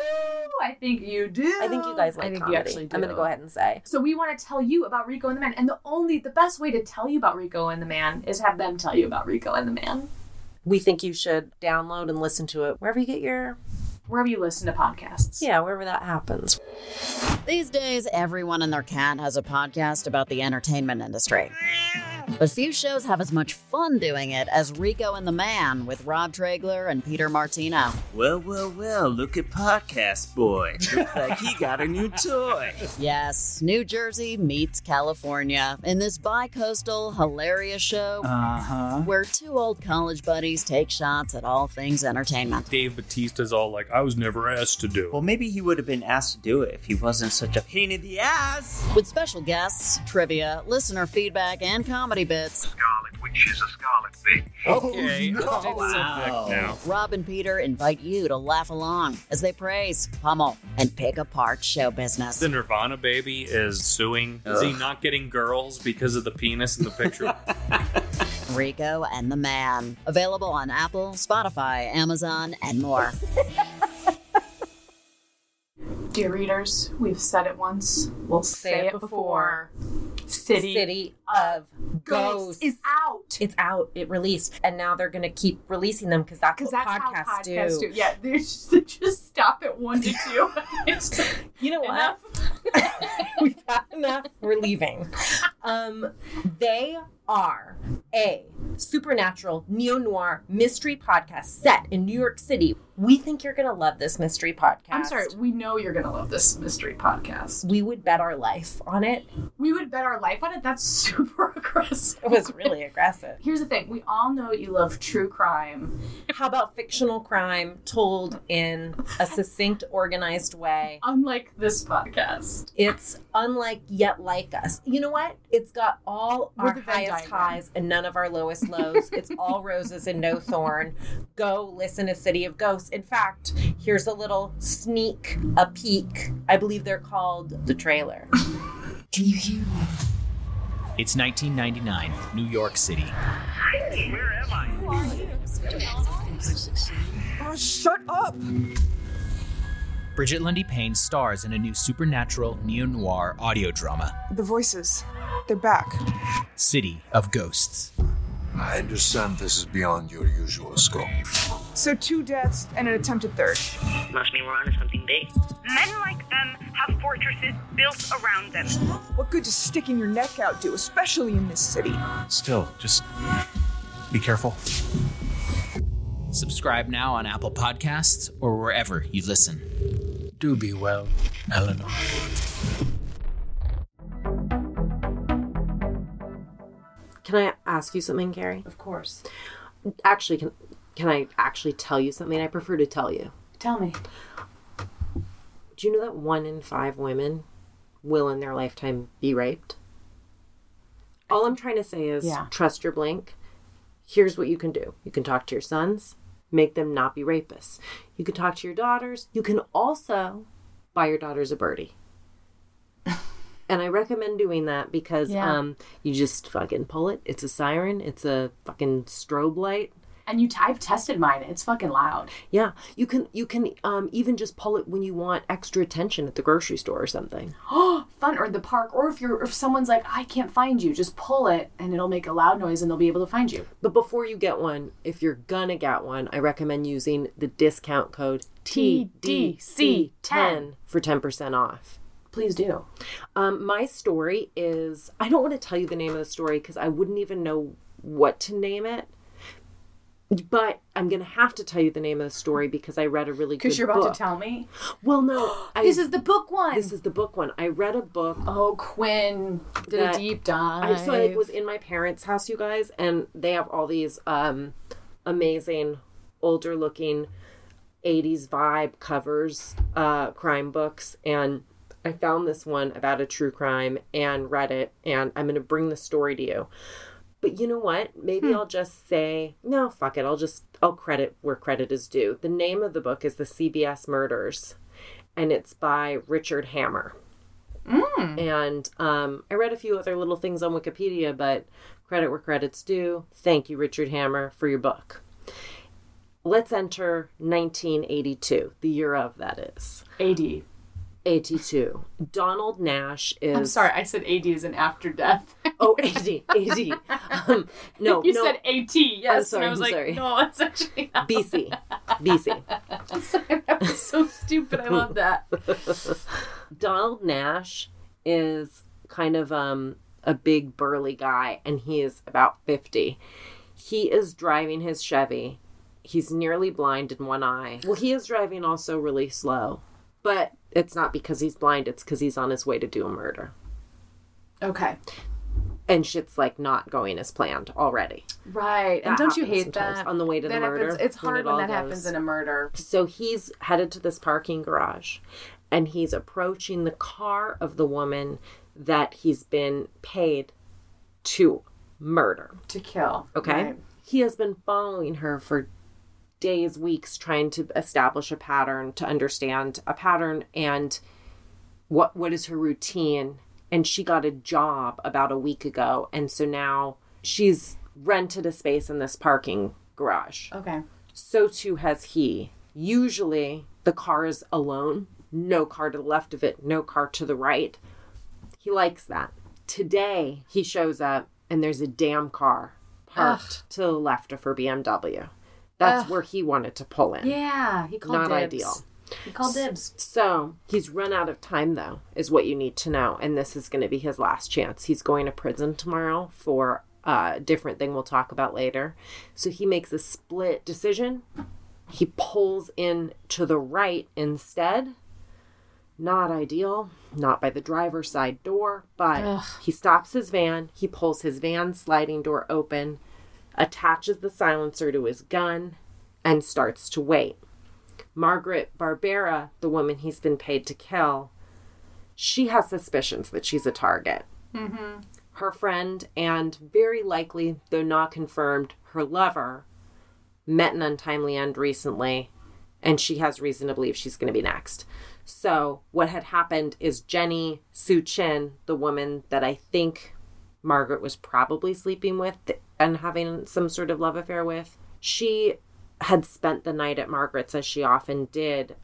I think you do. I think you guys like I think comedy. you actually do. I'm going to go ahead and say. So we want to tell you about Rico and the Man, and the only, the best way to tell you about Rico and the Man is have them tell you about Rico and the Man. We think you should download and listen to it wherever you get your, Wherever you listen to podcasts. yeah, wherever that happens. These days, everyone and their cat has a podcast about the entertainment industry. But few shows have as much fun doing it as Rico and the Man with Rob Traegler and Peter Martino. Well, well, well, look at Podcast Boy. Looks like he got a new toy. Yes, New Jersey meets California in this bi coastal, hilarious show Uh huh. where two old college buddies take shots at all things entertainment. Dave Batista's all like, I was never asked to do. Well, maybe he would have been asked to do it if he wasn't such a pain in the ass. With special guests, trivia, listener feedback, and comedy bits, Scarlett, we She's a scarlet bitch. Oh, okay, I'll take the subject now. Rob and Peter invite you to laugh along as they praise, pummel, and pick apart show business. The Nirvana baby is suing. Is he not getting girls because of the penis in the picture? [laughs] Rico and the Man. Available on Apple, Spotify, Amazon, and more. [laughs] Dear readers, we've said it once. We'll say, it before. City, City of Ghosts is out. It's out. It released, and now they're gonna keep releasing them because that's what that's podcasts, how podcasts do. do. Yeah, [laughs] they just, they just stop at one to two. it's [laughs] [laughs] You know what? We've had enough. We're leaving. Um, they are a supernatural neo noir mystery podcast set in New York City. We think you're gonna love this mystery podcast. I'm sorry. We know you're gonna love this mystery podcast. We would bet our life on it. We would bet our life on it. That's [laughs] super aggressive. It was really aggressive. Here's the thing: we all know you love true crime. How about fictional crime told in a succinct, organized way? Unlike this podcast, It's unlike yet like us. You know what? It's got all We're our the highest highs and none of our lowest lows. it's all [laughs] roses and no thorn. Go listen to City of Ghosts. In fact, here's a little sneak, a peek. I believe they're called the trailer. [laughs] Can you hear me? It's 1999, New York City. Where am I? Oh, shut up! Brigette Lundy-Paine stars in a new supernatural neo noir audio drama, The voices. They're back. City of Ghosts. I understand this is beyond your usual scope. So, two deaths and an attempted third. Must mean we're onto something big. Men like them have fortresses built around them. What good does sticking your neck out do, especially in this city? Still, just be careful. Subscribe now on Apple Podcasts or wherever you listen. Do be well, Eleanor. Can I ask you something, Kerry? of course. Actually, can can I actually tell you something? I prefer to tell you. Tell me. Do you know that one in five women will in their lifetime be raped? All I'm trying to say is Yeah. trust your blink. Here's what you can do you can talk to your sons, make them not be rapists. You can talk to your daughters. You can also buy your daughters a birdie. [laughs] and I recommend doing that because Yeah. um, you just fucking pull it. It's a siren, it's a fucking strobe light. And you, I've tested mine. It's fucking loud. Yeah, you can you can um, even just pull it when you want extra attention at the grocery store or something. Oh, [gasps] Fun or the park, or if you're if someone's like, I can't find you, just pull it and it'll make a loud noise and they'll be able to find you. But before you get one, if you're gonna get one, I recommend using the discount code TDC10 for 10% off. Please do. Um, my story is I don't want to tell you the name of the story because I wouldn't even know what to name it. But I'm gonna have to tell you the name of the story because I read a really good book. Because you're about book. to tell me. Well, no, [gasps] I, This is the book one. this is the book one. I read a book oh, Quinn did That- a deep dive. I so I was in my parents' house, you guys, and they have all these um, amazing, older looking, '80s vibe covers, uh, crime books, and I found this one about a true crime and read it, and I'm going to bring the story to you. But you know what? Maybe I'll just say no. Fuck it. I'll just I'll credit where credit is due. The name of the book is the CBS Murders, and it's by Richard Hammer. And um, I read a few other little things on Wikipedia, but credit where credit's due. Thank you, Richard Hammer, for your book. Let's enter 1982, the year of that is. AD. 82. Donald Nash is. I'm sorry, I said AD is an after death. Oh, 80. 80. Um, no, [laughs] you no. said AT, yes. sorry, and I was I'm like, sorry. no, that's actually [laughs] not. BC. [laughs] BC. that was so stupid. I love that. Donald Nash is kind of um a big burly guy and he is about 50. He is driving his Chevy. He's nearly blind in one eye. Well, he is driving also really slow. But it's not because he's blind, it's cuz he's on his way to do a murder. Okay. And shit's like not going as planned already. Right. And don't you hate that? on the way to the that murder. It's when hard it when, that goes- happens in a murder. So he's headed to this parking garage and he's approaching the car of the woman that he's been paid to murder. To kill. Okay. Right. He has been following her for days, weeks, trying to establish a pattern, to understand a pattern and what what is her routine. And she got a job about a week ago. And so now she's rented a space in this parking garage. Okay. So too has he. Usually the car is alone, no car to the left of it, no car to the right. He likes that. Today he shows up and there's a damn car parked to the left of her BMW. That's Ugh. where he wanted to pull in. Yeah, he called Not dibs. ideal. He called dibs. So he's run out of time, though, is what you need to know. And this is going to be his last chance. He's going to prison tomorrow for uh, a different thing we'll talk about later. So he makes a split decision. He pulls in to the right instead. Not ideal, not by the driver's side door, but Ugh. he stops his van. He pulls his van sliding door open, attaches the silencer to his gun, and starts to wait. Margaret Barbera, the woman he's been paid to kill, she has suspicions that she's a target. Mm-hmm. Her friend, and very likely, though not confirmed, her lover, met an untimely end recently, and she has reason to believe she's going to be next. So, what had happened is Jenny Soo Chin, the woman that I think Margaret was probably sleeping with and having some sort of love affair with, she had spent the night at Margaret's as she often did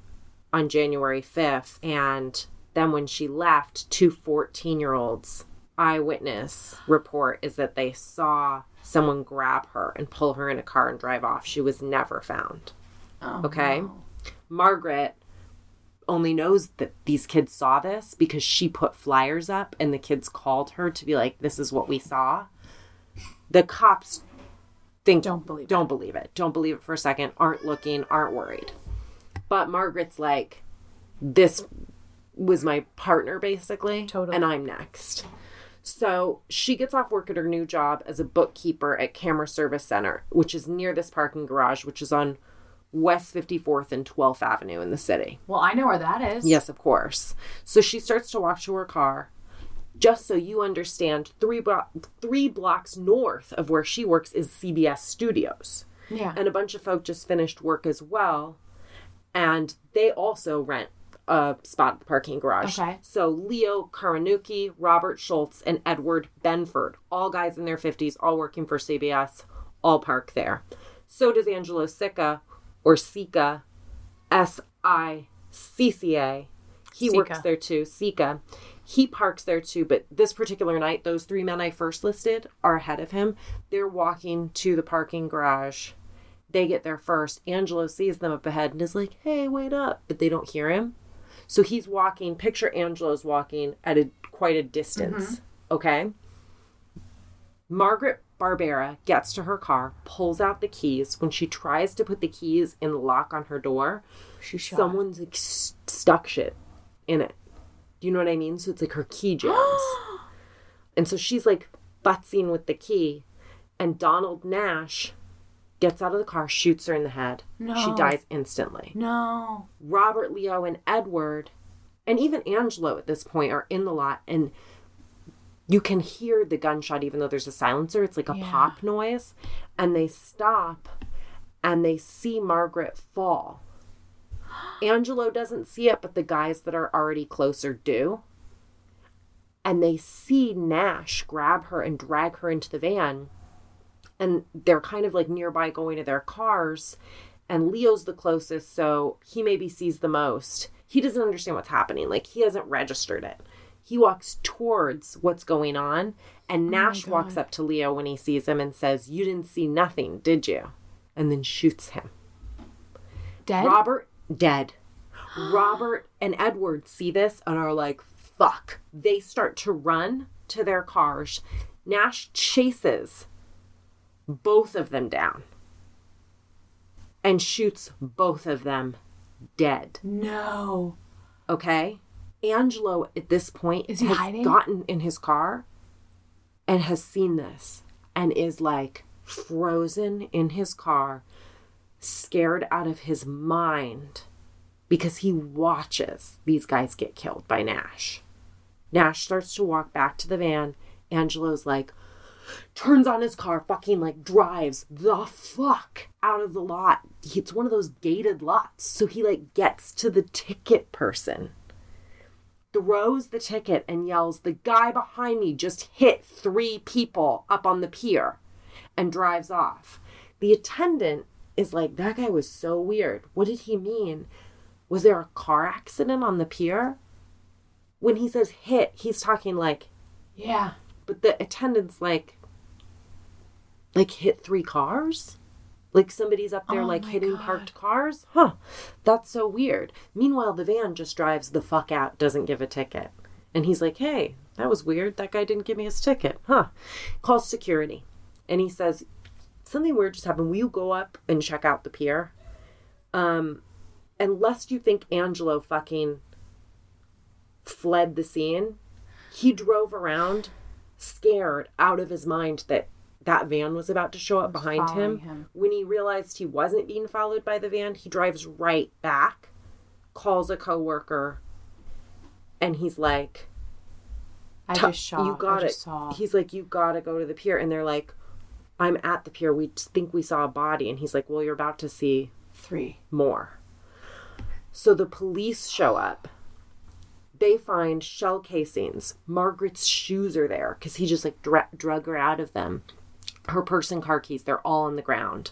on January 5th. And then when she left, two 14 year olds eyewitness report is that they saw someone grab her and pull her in a car and drive off. She was never found. Oh, Okay. Margaret only knows that these kids saw this because she put flyers up and the kids called her to be like, this is what we saw. The cops think Don't believe it. don't believe it. Don't believe it for a second. Aren't looking, aren't worried. But Margaret's like, this was my partner basically. Totally. And I'm next. So she gets off work at her new job as a bookkeeper at Camera Service Center, which is near this parking garage, which is on West 54th and 12th Avenue in the city. Well, I know where that is. Yes, of course. So she starts to walk to her car. Just so you understand, three blo- three blocks north of where she works is CBS Studios, Yeah. and a bunch of folk just finished work as well, and they also rent a spot at the parking garage. Okay. So Leo Karanuki, Robert Schultz, and Edward Benford, all guys in their fifties, all working for CBS, all park there. So does Angelo Sica or Sica, S I C C A. He Sika. works there too. Sika. He parks there too, but this particular night, those three men I first listed are ahead of him. They're walking to the parking garage. They get there first. Angelo sees them up ahead and is like, hey, wait up. But they don't hear him. So he's walking, picture Angelo's walking at a quite a distance. Mm-hmm. Okay. Margaret Barbera gets to her car, pulls out the keys. When she tries to put the keys in the lock on her door, She's shot. someone's like s- stuck shit in it. Do you know what I mean? So it's like her key [gasps] jams. and so she's like butzing with the key, and Donald Nash gets out of the car, shoots her in the head. No. She dies instantly. No. Robert, Leo, and Edward, and even Angelo at this point are in the lot, and you can hear the gunshot even though there's a silencer. It's like a Yeah. pop noise, and they stop, and they see Margaret fall. Angelo doesn't see it, but the guys that are already closer do. And they see Nash grab her and drag her into the van. And they're kind of like nearby going to their cars. And Leo's the closest, so he maybe sees the most. He doesn't understand what's happening. Like, he hasn't registered it. He walks towards what's going on. And oh Nash walks up to Leo when he sees him and says, You didn't see nothing, did you? And then shoots him. Dead? Robert dead. Robert and Edward see this and are like, fuck. They start to run to their cars. Nash chases both of them down and shoots both of them dead. No. Okay? Angelo at this point Is he has hiding? gotten in his car and has seen this and is like frozen in his car, scared out of his mind because he watches these guys get killed by Nash. Nash starts to walk back to the van. Angelo's like, turns on his car, fucking like drives the fuck out of the lot. It's one of those gated lots. So he like gets to the ticket person, throws the ticket, and yells, The guy behind me just hit three people up on the pier and drives off. The attendant is like, That guy was so weird. What did he mean? Was there a car accident on the pier? When he says hit, he's talking like, Yeah. but the attendant's like, like hit three cars? Like somebody's up there Oh like hitting God. parked cars? Huh. That's so weird. Meanwhile, the van just drives the fuck out, doesn't give a ticket. And he's like, hey, that was weird. That guy didn't give me his ticket. Huh. Calls security. And he says, something weird just happened. Will you go up and check out the pier? Um, and lest you think Angelo fucking fled the scene, he drove around scared out of his mind that that van was about to show up behind him. him. When he realized he wasn't being followed by the van, he drives right back, calls a coworker, and he's like, I just saw. You got I it. He's like, you got to go to the pier, and they're like, I'm at the pier. We think we saw a body, and he's like, well, you're about to see Three. more. So the police show up. They find shell casings. Margaret's shoes are there because he just like dra- drug her out of them. Her purse and car keys, they're all on the ground.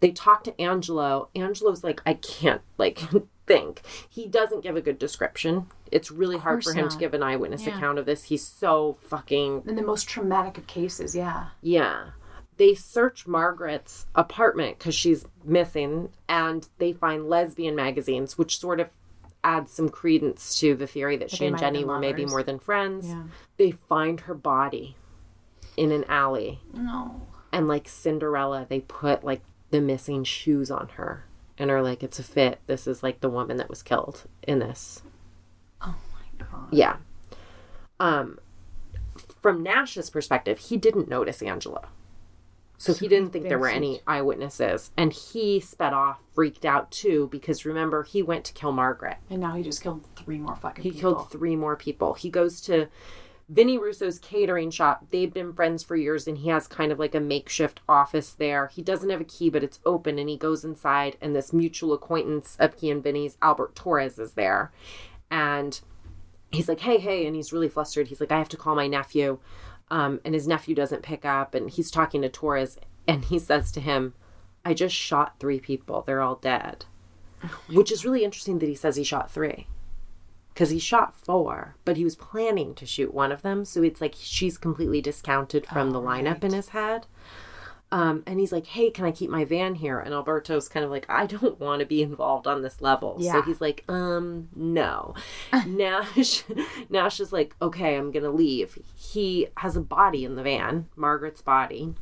They talk to Angelo. Angelo's like, I can't like [laughs] think. He doesn't give a good description. It's really hard for him to give an eyewitness Yeah. account of this. He's so fucking In the most traumatic of cases, yeah. yeah. They search Margaret's apartment because she's missing, and they find lesbian magazines, which sort of adds some credence to the theory that she and Jenny were maybe more than friends. Yeah. They find her body in an alley, No. and like Cinderella, they put like the missing shoes on her and are like, it's a fit. This is like the woman that was killed in this. Oh my god. Yeah. Um, from Nash's perspective, he didn't notice Angelo. So he didn't think there were any eyewitnesses. And he sped off, freaked out too, because remember, he went to kill Margaret. And now he just killed three more fucking people. He people. killed three more people. He goes to Vinny Russo's catering shop. They've been friends for years, and he has kind of like a makeshift office there. He doesn't have a key, but it's open, and he goes inside, and this mutual acquaintance of he and Vinny's, Albert Torres, is there. And he's like, hey, hey, and he's really flustered. He's like, I have to call my nephew. Um, and his nephew doesn't pick up, and he's talking to Torres, and he says to him, I just shot three people. They're all dead. Which is really interesting that he says he shot three because he shot four, but he was planning to shoot one of them. So it's like she's completely discounted from the lineup in his head. Um, and he's like, "Hey, can I keep my van here?" And Alberto's kind of like, "I don't [laughs] want to be involved on this level." So he's like, "Um, no." [laughs] Nash, Nash is like, "Okay, I'm gonna leave." He has a body in the van, Margaret's body,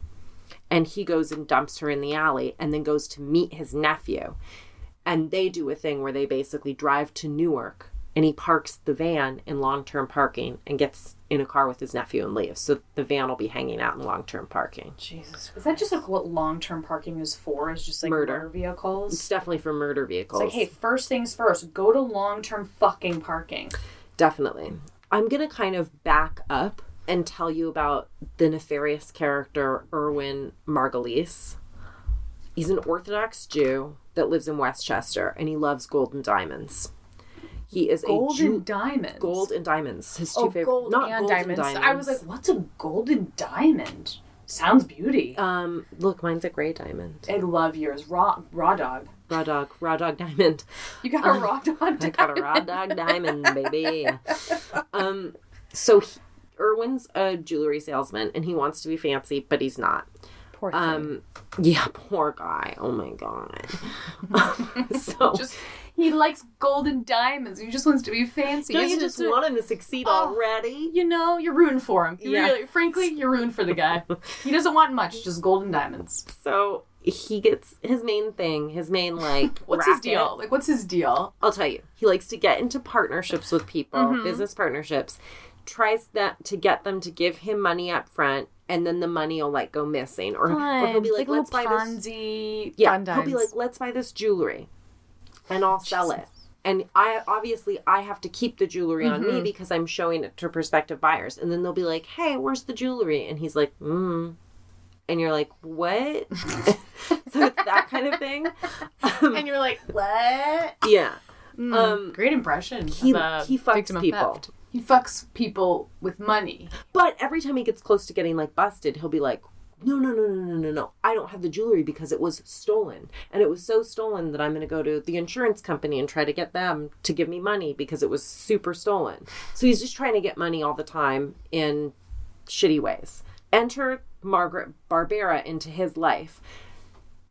and he goes and dumps her in the alley, and then goes to meet his nephew and they do a thing where they basically drive to Newark and he parks the van in long-term parking and gets in a car with his nephew and leaves. So the van will be hanging out in long-term parking. Jesus. Is that just like what long term parking is for? Is just like Murder. motor vehicles? It's definitely for murder It's vehicles. like, hey, first things first, go to long term fucking parking. Definitely. I'm going to kind of back up and tell you about the nefarious character Irwin Margolies. He's an Orthodox Jew that lives in Westchester and he loves gold and diamonds. He is Gold a Jew- and diamonds. gold and diamonds. His two Oh, favorite gold not and gold diamonds. and I was like, what's a golden diamond? Sounds beauty. Um, look, mine's a gray diamond. I love yours. Raw raw dog. Raw dog, raw dog diamond. You got a raw dog diamond. I got a raw dog diamond, baby. Um, so he, Irwin's a jewelry salesman, and he wants to be fancy, but he's not. Poor thing. Um, yeah, poor guy. Oh my god. [laughs] [laughs] so just he likes golden diamonds. He just wants to be fancy. don't you just want him to succeed Oh. already? You know, you're rooting for him. You Yeah. Really, frankly, you're rooting for the guy. [laughs] he doesn't want much, just golden diamonds. So he gets his main thing, his main like. [laughs] What's his deal? Like, what's his deal? I'll tell you. He likes to get into partnerships with people, Mhm. business partnerships. Tries that to get them to give him money up front, and then the money will like go missing, or, or he'll be like, little "Let's buy this." Yeah, he'll be like, "Let's buy this jewelry, and I'll sell it." And I obviously I have to keep the jewelry on me Mhm. because I'm showing it to prospective buyers. And then they'll be like, "Hey, where's the jewelry?" And he's like, "Hmm." And you're like, "What?" [laughs] so it's that kind of thing. and you're like, what? Yeah. Mm, Um, great impression. he- he fucks people. theft. He fucks people with money. But every time he gets close to getting like busted, he'll be like, no, no, no, no, no, no, no. I don't have the jewelry because it was stolen. And it was so stolen that I'm going to go to the insurance company and try to get them to give me money because it was super stolen. So he's just trying to get money all the time in shitty ways. Enter Margaret Barbera into his life.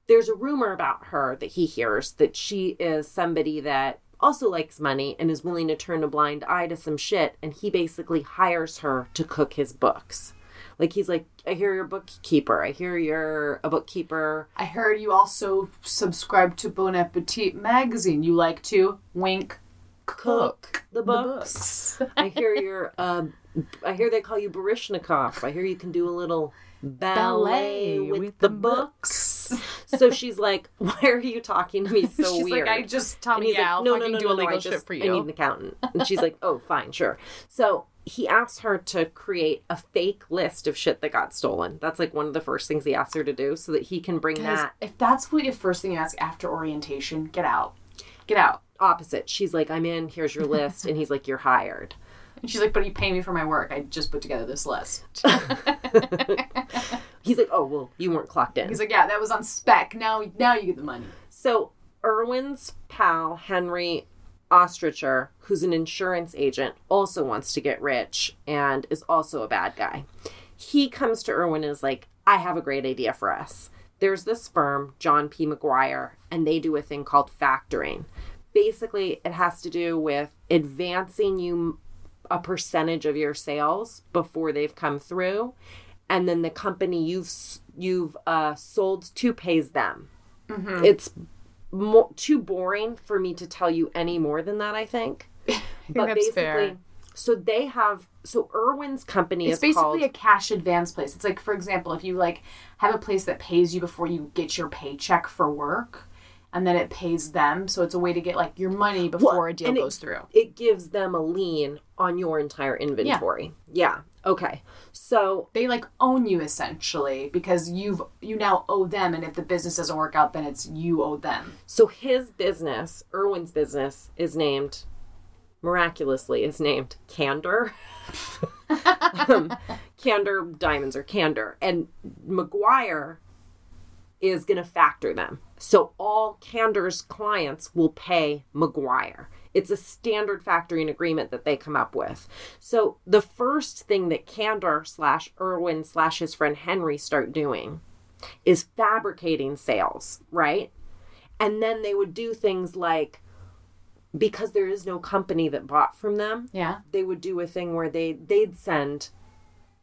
There's a rumor about her that he hears that she is somebody that also likes money and is willing to turn a blind eye to some shit. And he basically hires her to cook his books. Like he's like, I hear you're a bookkeeper. I hear you're a bookkeeper. I heard you also subscribe to Bon Appetit magazine. You like to wink, Cook the books. [laughs] I hear you're. Um, I hear they call you Baryshnikov. I hear you can do a little ballet, Ballet with, with the the books. [laughs] so she's like, "Why are you talking to me [laughs] so She's like, weird?" "I just- tell And he's yeah, I'll no, no, no, do no, no, illegal shit just- for I need an accountant. And she's like, "Oh, fine, sure." So he asks her to create a fake list of shit that got stolen. That's like one of the first things he asks her to do, so that he can bring that if that's what your first thing you ask after orientation, get out. Get out. opposite. She's like, "I'm in. Here's your list," and he's like, "You're hired." And she's like, but you pay me for my work. I just put together this list. [laughs] [laughs] He's like, "Oh, well, you weren't clocked in." He's like, yeah, that was on spec. Now, now you get the money. So Irwin's pal Henry Ostricher, who's an insurance agent, also wants to get rich and is also a bad guy. He comes to Irwin and is like, I have a great idea for us. There's this firm, John P. McGuire, and they do a thing called factoring. Basically, it has to do with advancing you a percentage of your sales before they've come through, and then the company you've you've uh, sold to pays them. Mhm. It's mo- too boring for me to tell you any more than that. I think, [laughs] but that's basically, fair. so they have so Irwin's company It's is basically called a cash advance place. It's like, for example, if you like have a place that pays you before you get your paycheck for work, and then it pays them, so it's a way to get like your money before Well, a deal and it- goes through. It gives them a lien on your entire inventory. Yeah. Okay. So they like own you essentially because you've you now owe them, and if the business doesn't work out, then it's you owe them. So his business, Irwin's business, is named miraculously is named Candor. um, Candor Diamonds or Candor, and McGuire is going to factor them. So all Candor's clients will pay McGuire. It's a standard factoring agreement that they come up with. So the first thing that Candor slash Irwin slash his friend Henry start doing is fabricating sales, right? And then they would do things like because there is no company that bought from them, Yeah. they would do a thing where they they'd send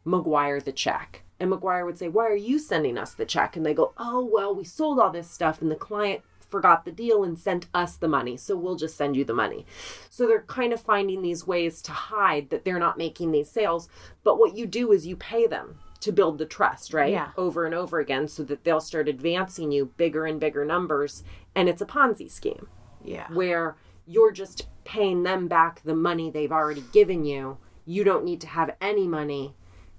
McGuire the check. And McGuire would say, Why are you sending us the check? And they go, Oh, well, we sold all this stuff and the client forgot the deal and sent us the money. So we'll just send you the money. So they're kind of finding these ways to hide that they're not making these sales. But what you do is you pay them to build the trust, right? Yeah. Over and over again so that they'll start advancing you bigger and bigger numbers. And it's a Ponzi scheme Yeah. where you're just paying them back the money they've already given you. You don't need to have any money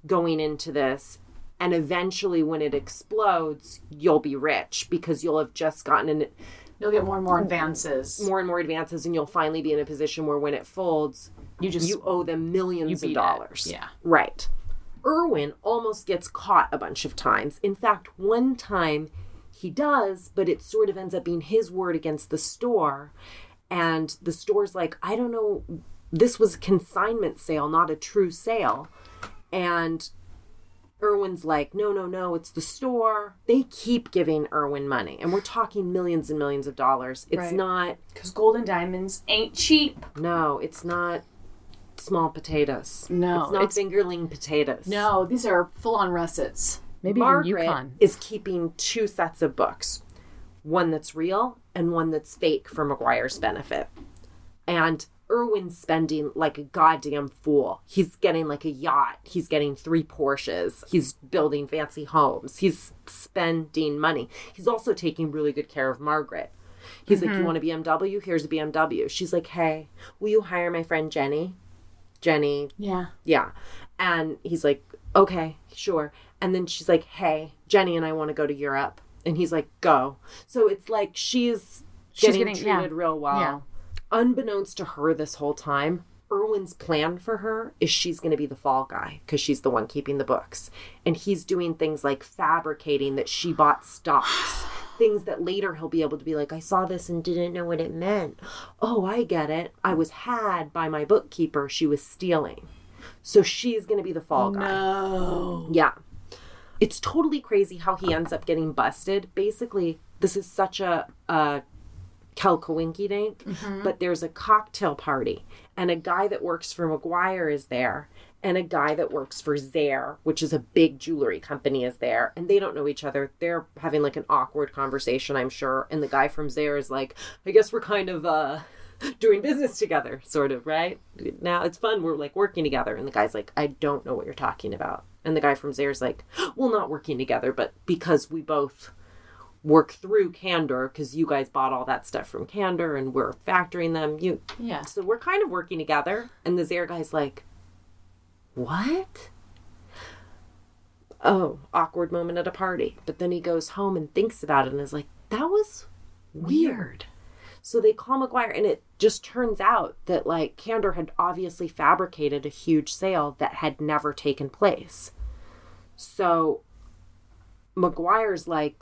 going into this. And eventually, when it explodes, you'll be rich because you'll have just gotten in You'll get more and more advances. more and more advances, and you'll finally be in a position where when it folds, You just you owe them millions of beat it. dollars. Yeah. Right. Irwin almost gets caught a bunch of times. In fact, one time he does, but it sort of ends up being his word against the store. And the store's like, I don't know, this was a consignment sale, not a true sale. And Irwin's like, no, no, no, it's the store. They keep giving Irwin money. And we're talking millions and millions of dollars. It's Right. not, Because gold and diamonds ain't cheap. no, it's not small potatoes. No, It's not it's- fingerling potatoes. No, these are full on russets. Maybe Margaret even Yukon. is keeping two sets of books one that's real and one that's fake for McGuire's benefit. And Irwin's spending like a goddamn fool. He's getting like a yacht. He's getting three Porsches. He's building fancy homes. He's spending money. He's also taking really good care of Margaret. He's like, You mm-hmm. want a BMW? Here's a BMW. She's like, Hey, will you hire my friend Jenny? Jenny, Yeah. yeah. And he's like, Okay, sure. And then she's like, Hey, Jenny and I want to go to Europe. And he's like, Go. So it's like she's, She's getting, getting- yeah. treated real well. Yeah. Unbeknownst to her this whole time, Irwin's plan for her is she's going to be the fall guy because she's the one keeping the books. And he's doing things like fabricating that she bought stocks, [sighs] things that later he'll be able to be like, I saw this and didn't know what it meant. Oh, I get it. I was had by my bookkeeper. She was stealing. So she's going to be the fall guy. No. Yeah. It's totally crazy how he ends up getting busted. Basically, this is such a, a Kelkawinky dink, but there's a cocktail party, and a guy that works for McGuire is there, and a guy that works for Zale, which is a big jewelry company, is there, and they don't know each other. They're having like an awkward conversation, I'm sure, and the guy from Zale is like, I guess we're kind of, uh, [laughs] doing business together, sort of, right? Now it's fun. We're like working together. And the guy's like, I don't know what you're talking about. And the guy from Zale's like, well, not working together, but because we both work through Candor, because you guys bought all that stuff from Candor and we're factoring them. You, Yeah. so we're kind of working together. And the Zale guy's like, what? Oh, awkward moment at a party. But then he goes home and thinks about it and is like, that was weird. So they call McGuire, and it just turns out that like Candor had obviously fabricated a huge sale that had never taken place. So McGuire's like,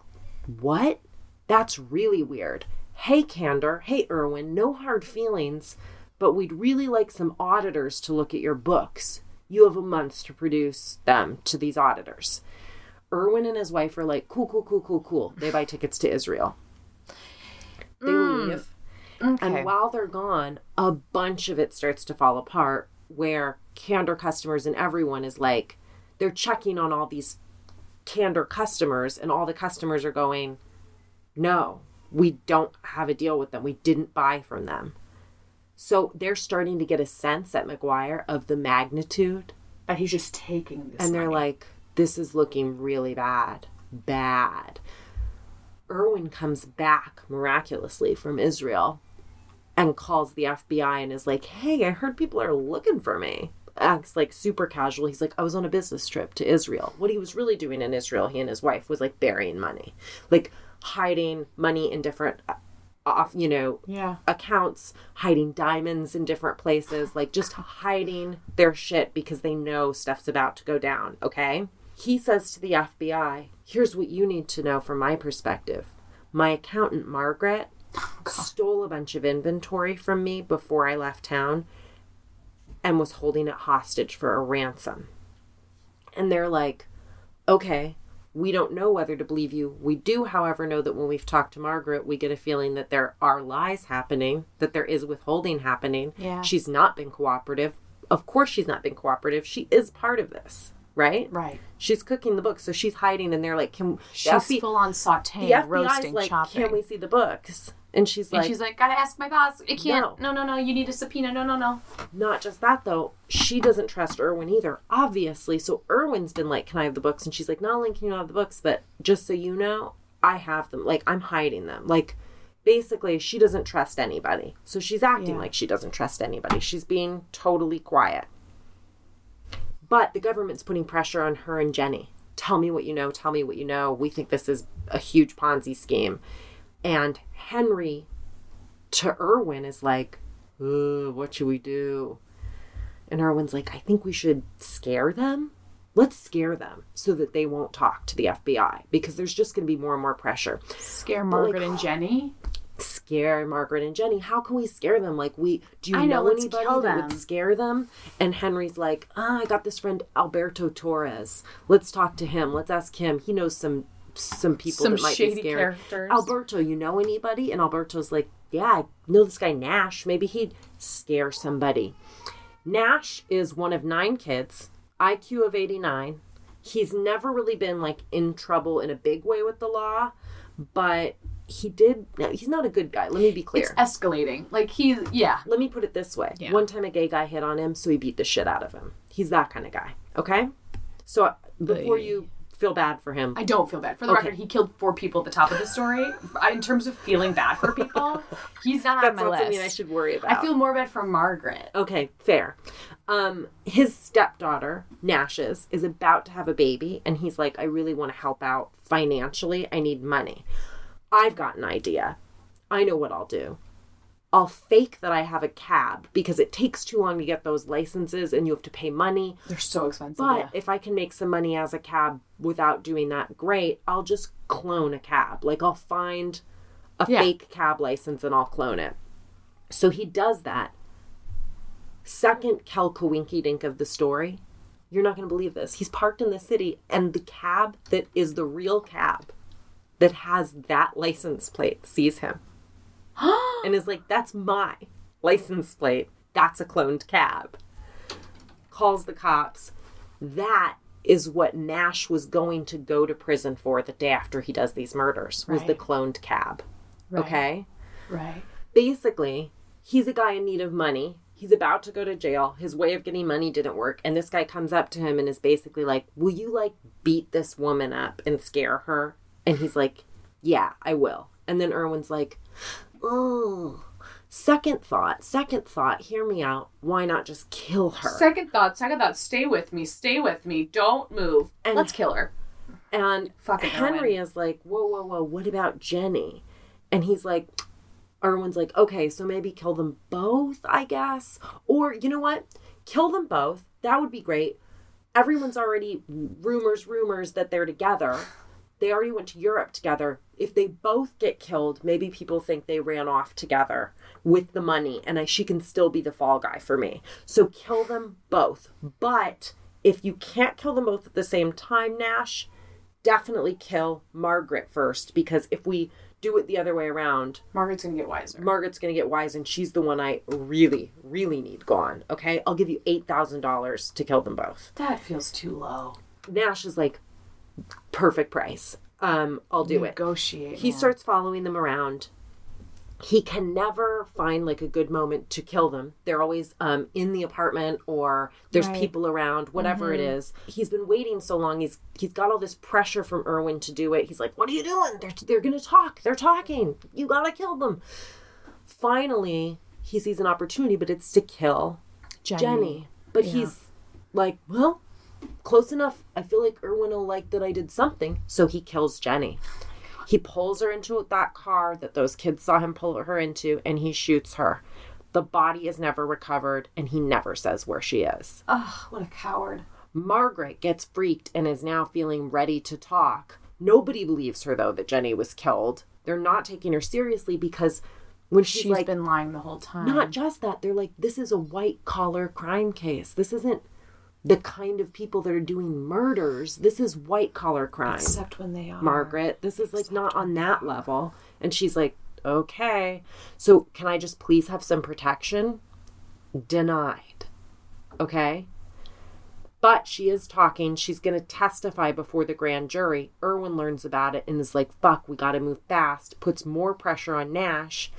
What? That's really weird. Hey, Candor. Hey, Irwin. No hard feelings, but we'd really like some auditors to look at your books. You have a month to produce them to these auditors. Irwin and his wife are like, Cool, cool, cool, cool, cool. They buy tickets to Israel. They hmm. leave. And while they're gone, a bunch of it starts to fall apart where Candor customers and everyone is like, they're checking on all these Candor customers, and all the customers are going, no, we don't have a deal with them. We didn't buy from them. So they're starting to get a sense at McGuire of the magnitude. But he's just taking this. And they're money. like, this is looking really bad. Bad. Irwin comes back miraculously from Israel and calls the FBI and is like, hey, I heard people are looking for me. Acts like super casual. He's like, I was on a business trip to Israel. What he was really doing in Israel, he and his wife, was like burying money, like hiding money in different. uh, Off, you know, Yeah. accounts, hiding diamonds in different places, like just hiding their shit because they know stuff's about to go down, okay? He says to the FBI, Here's what you need to know from my perspective. My accountant, Margaret, stole a bunch of inventory from me before I left town and was holding it hostage for a ransom. And they're like, Okay, we don't know whether to believe you. We do, however, know that when we've talked to Margaret, we get a feeling that there are lies happening, that there is withholding happening. Yeah. She's not been cooperative. Of course, she's not been cooperative. She is part of this, right? Right. She's cooking the books, so she's hiding, and they're like, "Can She's the FBI full on sauteing, the FBI's roasting, like, chopping. can we see the books?" And she's and like, she's like, gotta ask my boss. It can't. No. No. no, no, You need a subpoena. No, no, no. Not just that though, she doesn't trust Irwin either, obviously. So Irwin's been like, Can I have the books? And she's like, Not only can you not have the books, but just so you know, I have them. Like I'm hiding them. Like basically she doesn't trust anybody. So she's acting Yeah. like she doesn't trust anybody. She's being totally quiet. But the government's putting pressure on her and Jenny. Tell me what you know, tell me what you know. We think this is a huge Ponzi scheme. And Henry to Irwin is like, what should we do? And Irwin's like, I think we should scare them. Let's scare them so that they won't talk to the FBI because there's just going to be more and more pressure. Scare But, like, Margaret and [gasps] Jenny. Scare Margaret and Jenny. How can we scare them? Like, we do you I know, know, anybody that them. would scare them? And Henry's like, ah, I got this friend Alberto Torres. Let's talk to him. Let's ask him. He knows some some people Some that might shady be scared. characters. Alberto, you know anybody? And Alberto's like, Yeah, I know this guy Nash. Maybe he'd scare somebody. Nash is one of nine kids, IQ of 89. He's never really been like in trouble in a big way with the law, but he did. no, He's not a good guy. Let me be clear. It's escalating. Like he's yeah. Let me put it this way. Yeah. One time a gay guy hit on him, so he beat the shit out of him. He's that kind of guy. Okay? So uh, before you feel bad for him. I don't feel bad. For the Okay. record, he killed four people at the top of the story. In terms of feeling bad for people, he's not on my not list. something I should worry about. I feel more bad for Margaret. Okay, fair. Um, his stepdaughter, Nash's, is about to have a baby, and he's like, I really want to help out financially. I need money. I've got an idea. I know what I'll do. I'll fake that I have a cab because it takes too long to get those licenses and you have to pay money. They're so expensive. But yeah. if I can make some money as a cab without doing that, great. I'll just clone a cab. Like I'll find a Yeah. fake cab license and I'll clone it. So he does that. Second Kel Kawinky Dink of the story. You're not going to believe this. He's parked in the city and the cab that is the real cab that has that license plate sees him [gasps] and is like, that's my license plate. That's a cloned cab. Calls the cops. That is what Nash was going to go to prison for the day after he does these murders was the cloned cab. Right. Okay? right. Basically, he's a guy in need of money. He's about to go to jail. His way of getting money didn't work. And this guy comes up to him and is basically like, Will you like beat this woman up and scare her? And he's like, Yeah, I will. And then Irwin's like, Oh, second thought, second thought, hear me out. Why not just kill her? Second thought, second thought, stay with me, stay with me, don't move. And- Let's kill her. And Fucking Henry is like, whoa, whoa, whoa, what about Jenny? And he's like, Irwin's like, okay, so maybe kill them both, I guess. Or, you know what? Kill them both. That would be great. Everyone's already rumors, rumors that they're together. They already went to Europe together. If they both get killed, maybe people think they ran off together with the money, and I, she can still be the fall guy for me. So kill them both. But if you can't kill them both at the same time, Nash, definitely kill Margaret first because if we do it the other way around, Margaret's gonna get wiser. Margaret's gonna get wise and she's the one I really, really need gone. Okay, I'll give you eight thousand dollars to kill them both. that feels too low. Nash is like, perfect price. Um, I'll do it. Negotiate. He starts following them around. He can never find like a good moment to kill them. They're always um, in the apartment or there's Right. people around, whatever it is. He's been waiting so long. He's he's got all this pressure from Irwin to do it. He's like, "What are you doing? They're they're gonna talk. They're talking. You gotta kill them." Finally, he sees an opportunity, but it's to kill Jenny. But he's like, well, close enough. I feel like Irwin will like that I did something. So he kills Jenny. He pulls her into that car that those kids saw him pull her into and he shoots her. The body is never recovered and he never says where she is. Ugh, what a coward. Margaret gets freaked and is now feeling ready to talk. Nobody believes her, though, that Jenny was killed. They're not taking her seriously because when she's, She's like, been lying the whole time. not just that, they're like, this is a white collar crime case. This isn't the kind of people that are doing murders. This is white collar crime. Except when they are. Margaret, this is like not on that level. And she's like, okay. So can I just please have some protection? Denied. Okay. But she is talking. She's going to testify before the grand jury. Irwin learns about it and is like, fuck, we got to move fast. Puts more pressure on Nash.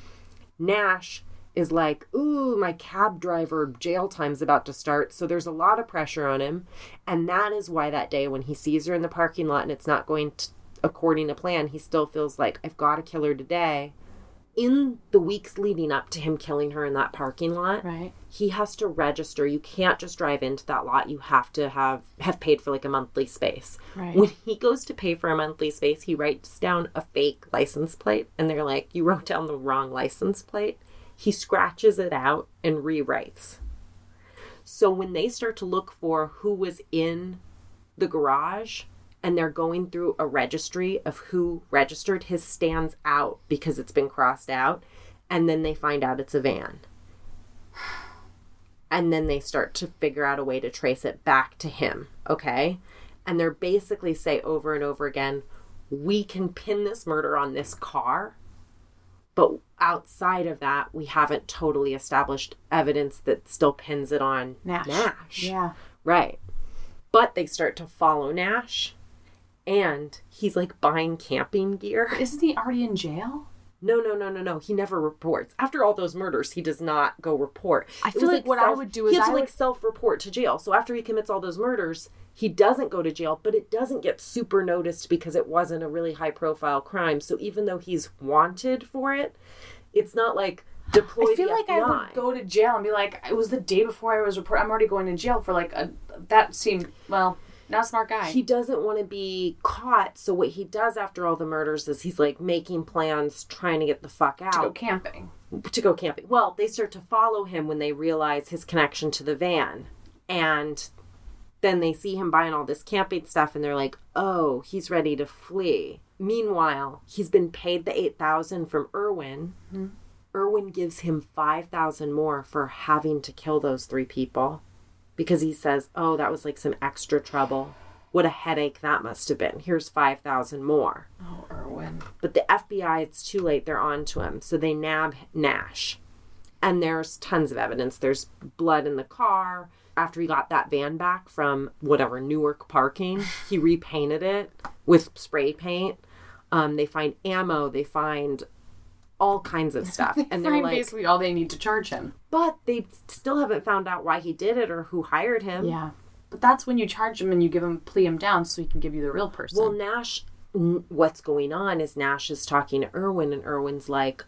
Nash is like, ooh, my cab driver jail time's about to start. So there's a lot of pressure on him. And that is why that day when he sees her in the parking lot and it's not going to, according to plan, he still feels like, I've got to kill her today. In the weeks leading up to him killing her in that parking lot, Right. he has to register. You can't just drive into that lot. You have to have have paid for like a monthly space. Right. When he goes to pay for a monthly space, he writes down a fake license plate and they're like, "You wrote down the wrong license plate." He scratches it out and rewrites. So when they start to look for who was in the garage and they're going through a registry of who registered, his stands out because it's been crossed out and then they find out it's a van and then they start to figure out a way to trace it back to him, okay? And they're basically say over and over again, we can pin this murder on this car, but outside of that, we haven't totally established evidence that still pins it on Nash. Nash. Yeah. Right. But they start to follow Nash, and he's like buying camping gear. Isn't he already in jail? No, no, no, no, no. He never reports. After all those murders, he does not go report. I feel was like what I would do is he has I to like would- self-report to jail. So after he commits all those murders, he doesn't go to jail, but it doesn't get super noticed because it wasn't a really high-profile crime. So even though he's wanted for it, it's not like deploy I feel like I FBI. would go to jail and be like, it was the day before I was report. I'm already going to jail for like a. That seemed well, not a smart guy. He doesn't want to be caught, so what he does after all the murders is he's like making plans, trying to get the fuck out. to go camping. to go camping. Well, they start to follow him when they realize his connection to the van. And then they see him buying all this camping stuff and they're like, "Oh, he's ready to flee." Meanwhile, he's been paid the 8,000 from Irwin. Mm-hmm. Irwin gives him 5,000 more for having to kill those three people because he says, "Oh, that was like some extra trouble. What a headache that must have been. Here's 5,000 more." Oh, Irwin. But the FBI, it's too late. They're on to him. So they nab Nash. And there's tons of evidence. There's blood in the car. After he got that van back from whatever, Newark parking, [laughs] he repainted it with spray paint. Um, they find ammo. They find all kinds of [laughs] stuff. and they're like, basically all they need to charge him. But they still haven't found out why he did it or who hired him. Yeah, but that's when you charge him and you give him plea him down so he can give you the real person. Well, Nash, what's going on is Nash is talking to Irwin, and Irwin's like,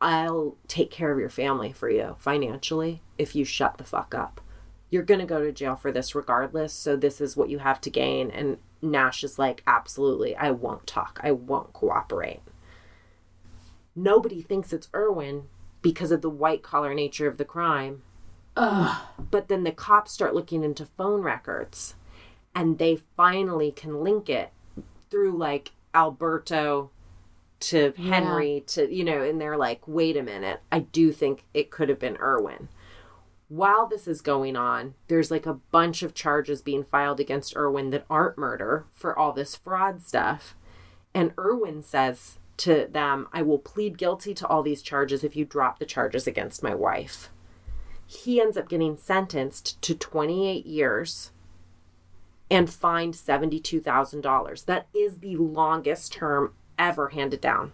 I'll take care of your family for you financially if you shut the fuck up. You're going to go to jail for this regardless, so this is what you have to gain. And Nash is like, absolutely, I won't talk. I won't cooperate. Nobody thinks it's Irwin because of the white collar nature of the crime. But then the cops start looking into phone records and they finally can link it through like Alberto to Henry to you know and they're like wait a minute I do think it could have been Irwin. While this is going on, there's like a bunch of charges being filed against Irwin that aren't murder for all this fraud stuff. And Irwin says to them, I will plead guilty to all these charges if you drop the charges against my wife. He ends up getting sentenced to 28 years and fined $72,000. That is the longest term ever handed down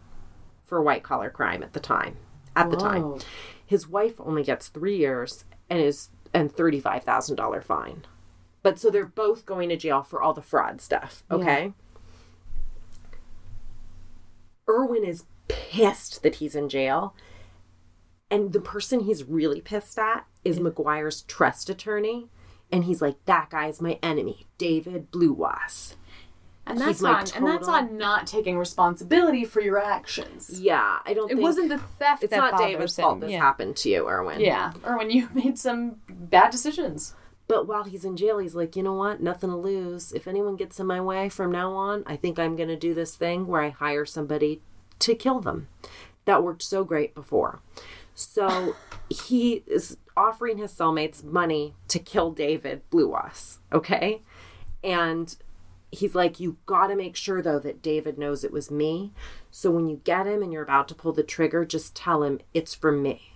for white collar crime at the time. At the time. His wife only gets 3 years and is and $35,000 fine. But so they're both going to jail for all the fraud stuff, okay? Irwin is pissed that he's in jail. And the person he's really pissed at is McGuire's trust attorney. And he's like, that guy's my enemy, David Bluewas. and that's like on and that's on not taking responsibility for your actions. Yeah, I don't It think wasn't the theft it's that not David's him. fault this yeah. happened to you, Irwin. Yeah, or when you [laughs] made some bad decisions. But while he's in jail, he's like, you know what? Nothing to lose. If anyone gets in my way from now on, I think I'm going to do this thing where I hire somebody to kill them. That worked so great before. So he is offering his cellmates money to kill David Bluewas, okay? And he's like, you got to make sure, though, that David knows it was me. So when you get him and you're about to pull the trigger, just tell him it's from me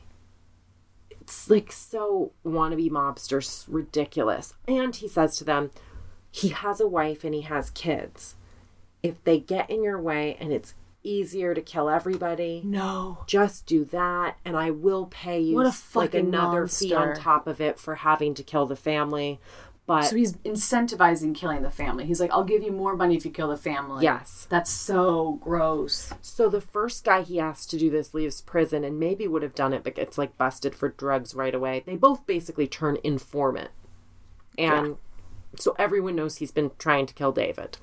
it's like so wannabe mobsters ridiculous. And he says to them he has a wife and he has kids. If they get in your way and it's easier to kill everybody No. just do that and i will pay you What a like another fee on top of it for having to kill the family but So he's incentivizing killing the family. He's like, I'll give you more money if you kill the family. Yes. That's so gross. So the first guy he asked to do this leaves prison and maybe would have done it, but gets like busted for drugs right away. They both basically turn informant. And so everyone knows he's been trying to kill David.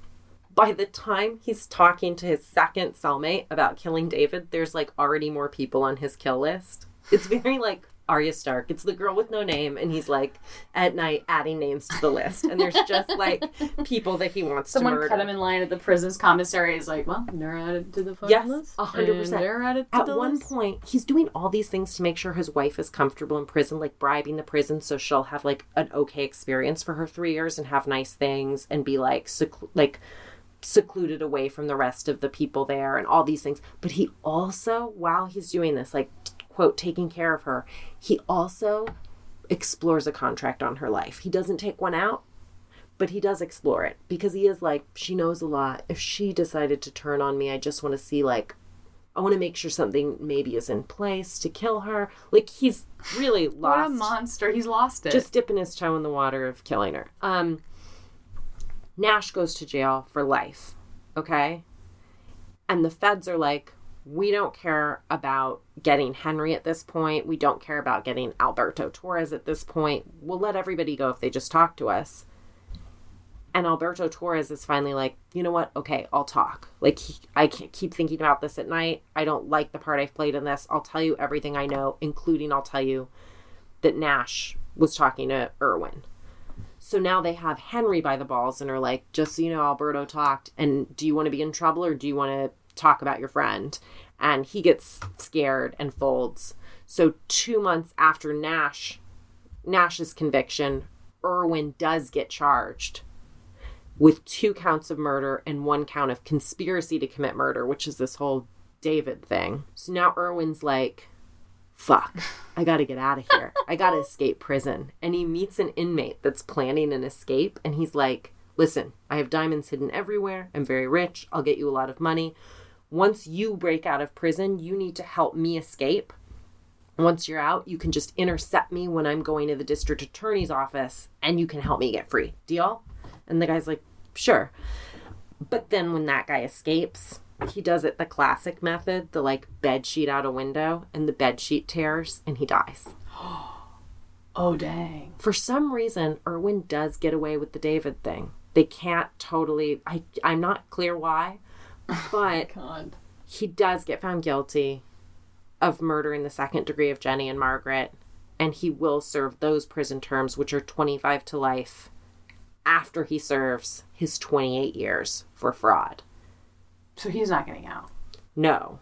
By the time he's talking to his second cellmate about killing David, there's like already more people on his kill list. It's very like Arya Stark. It's the girl with no name, and he's like at night adding names to the list. And there's just like [laughs] people that he wants Someone to murder. cut him in line at the prison's commissary. He's like, well, they're added to the phone Yes, list. hundred percent. They're added to At one list. point, he's doing all these things to make sure his wife is comfortable in prison, like bribing the prison so she'll have like an okay experience for her three years and have nice things and be like seclu- like secluded away from the rest of the people there and all these things. But he also, while he's doing this, like quote, taking care of her, he also explores a contract on her life. He doesn't take one out, but he does explore it because he is like, she knows a lot. If she decided to turn on me, I just want to see like I want to make sure something maybe is in place to kill her. Like he's really [laughs] What lost a monster. He's lost it. just dipping his toe in the water of killing her. Um, Nash goes to jail for life, okay? And the feds are like, we don't care about getting Henry at this point. We don't care about getting Alberto Torres at this point. We'll let everybody go if they just talk to us. And Alberto Torres is finally like, you know what? Okay, I'll talk. Like, he, I can't keep thinking about this at night. I don't like the part I've played in this. I'll tell you everything I know, including I'll tell you that Nash was talking to Irwin. So now they have Henry by the balls and are like, just so you know, Alberto talked. And do you want to be in trouble or do you want to talk about your friend? And he gets scared and folds. So two months after Nash Nash's conviction, Irwin does get charged with two counts of murder and one count of conspiracy to commit murder, which is this whole David thing. So now Irwin's like, fuck, I gotta get out of here. I gotta escape prison. And he meets an inmate that's planning an escape, and he's like, listen, I have diamonds hidden everywhere. I'm very rich. I'll get you a lot of money. Once you break out of prison, you need to help me escape. Once you're out, you can just intercept me when I'm going to the district attorney's office and you can help me get free. Deal? And the guy's like, sure. But then when that guy escapes, he does it the classic method, the like bed sheet out a window, and the bed sheet tears and he dies. [gasps] oh, dang. For some reason, Irwin does get away with the David thing. They can't totally I I'm not clear why, but [laughs] God. he does get found guilty of murder in the second degree of Jenny and Margaret, and he will serve those prison terms, which are 25 to life, after he serves his 28 years for fraud. So he's not getting out. No.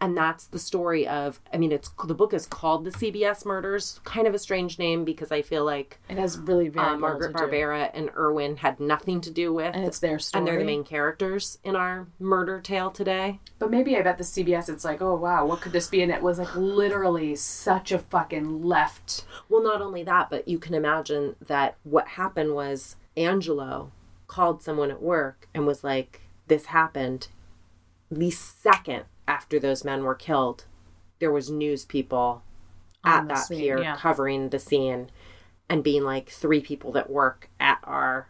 And that's the story of, I mean, it's the book is called The CBS Murders, kind of a strange name because I feel like It has really very uh, Margaret do. Barbera and Irwin had nothing to do with. And it's their story. And they're the main characters in our murder tale today. But maybe I bet the CBS it's like, oh wow, what could this be? And it was like literally such a fucking left. Well, not only that, but you can imagine that what happened was Angelo called someone at work and was like, This happened. The second after those men were killed, there was news people at that scene, pier yeah. covering the scene and being like three people that work at our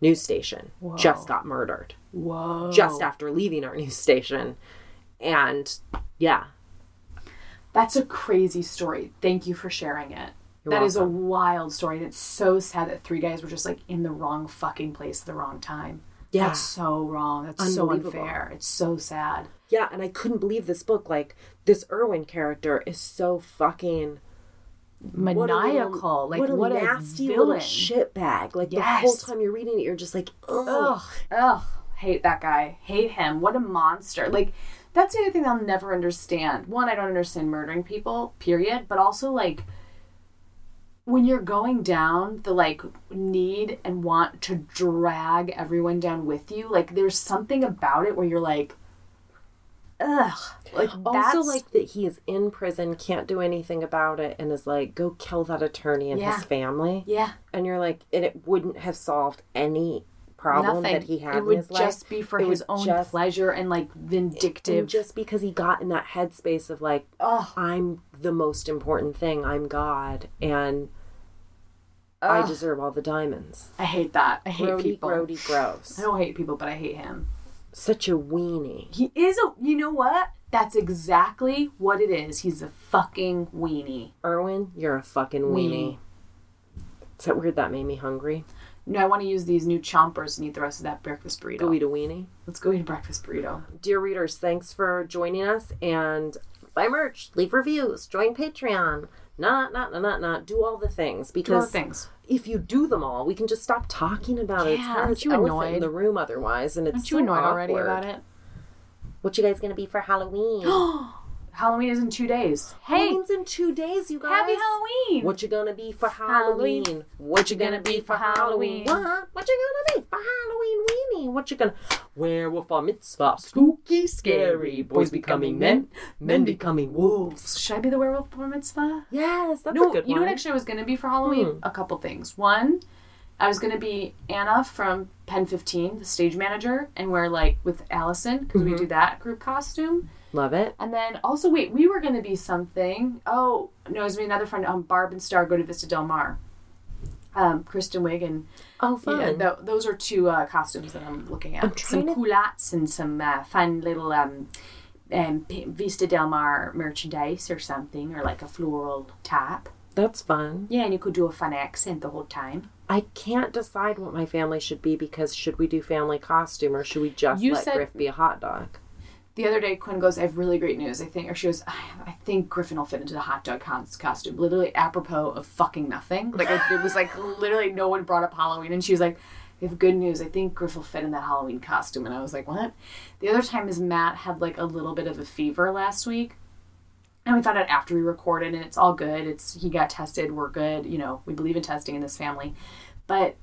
news station just got murdered Whoa. just after leaving our news station. And yeah, That's a crazy story. Thank you for sharing it. You're That is a wild story. And it's so sad that three guys were just like in the wrong fucking place at the wrong time. Yeah. That's so wrong. That's so unfair. It's so sad. Yeah, and I couldn't believe this book. Like, this Irwin character is so fucking what a Maniacal. like what a what nasty villain. little shitbag. Like the whole time you're reading it, you're just like, ugh. Ugh, ugh, hate that guy. Hate him. What a monster. Like, that's the other thing I'll never understand. One, I don't understand murdering people, period. But also, like, when you're going down the like need and want to drag everyone down with you, like, there's something about it where you're like, ugh. Like, Also, like that he is in prison, can't do anything about it, and is like, go kill that attorney and Yeah. his family. yeah. And you're like, and it wouldn't have solved any problem Nothing. that he had it in would his just life. be for It his own just- pleasure and like vindictive. And just because he got in that headspace of like, Ugh. I'm the most important thing, I'm God, and I deserve all the diamonds. I hate that. I hate Grody, people. grody, gross. I don't hate people, but I hate him. Such a weenie. He is a. You know what? That's exactly what it is. He's a fucking weenie. Irwin, you're a fucking weenie. Weenie. Is that weird? That made me hungry. No, I want to use these new chompers and eat the rest of that breakfast burrito. Go eat a weenie. Let's go eat a breakfast burrito. Dear readers, thanks for joining us and buy merch, leave reviews, join Patreon. Not, not, not, not, not. Do all the things because all things. if you do them all, we can just stop talking about it. It's Yeah, kind of you annoyed? in the room otherwise, and it's Aren't you so annoyed already about it? What you guys gonna be for Halloween? [gasps] [gasps] Halloween is in two days. Hey, Halloween's in two days, you guys. happy Halloween! What you gonna be for Halloween? Halloween. What you gonna be for Halloween? What? What you gonna be for Halloween weenie? What you gonna werewolf bar mitzvah? Spooky, scary. Boys becoming men, men becoming wolves. Should I be the werewolf bar mitzvah? Yes, that's no, a good one. you one. know what actually I was going to be for Halloween? Hmm. A couple things. One, I was gonna be Anna from Pen 15, the stage manager, and wear like with Allison because we Mhm. do that group costume. Love it. And then also wait, we were gonna be something. Oh no, it was me another friend. Um, Barb and Star go to Vista Del Mar. Um, Kristen Wiig and Oh, fun. yeah, tho- those are two uh, costumes that I'm looking at. I'm some to- culottes and some uh, fun little um, um, Vista Del Mar merchandise or something, or like a floral top. That's fun. Yeah, and you could do a fun accent the whole time. I can't decide what my family should be because should we do family costume or should we just You let said- Griff be a hot dog? The other day, Quinn goes, "I have really great news. I think," or she goes, "I think Griffin will fit into the hot dog cons- costume." Literally apropos of fucking nothing. Like it, it was like literally no one brought up Halloween, and she was like, "I have good news. I think Griff will fit in that Halloween costume." And I was like, "What?" The other time is Matt had like a little bit of a fever last week, and we found out after we recorded, and it's all good. It's he got tested. We're good. You know, we believe in testing in this family, but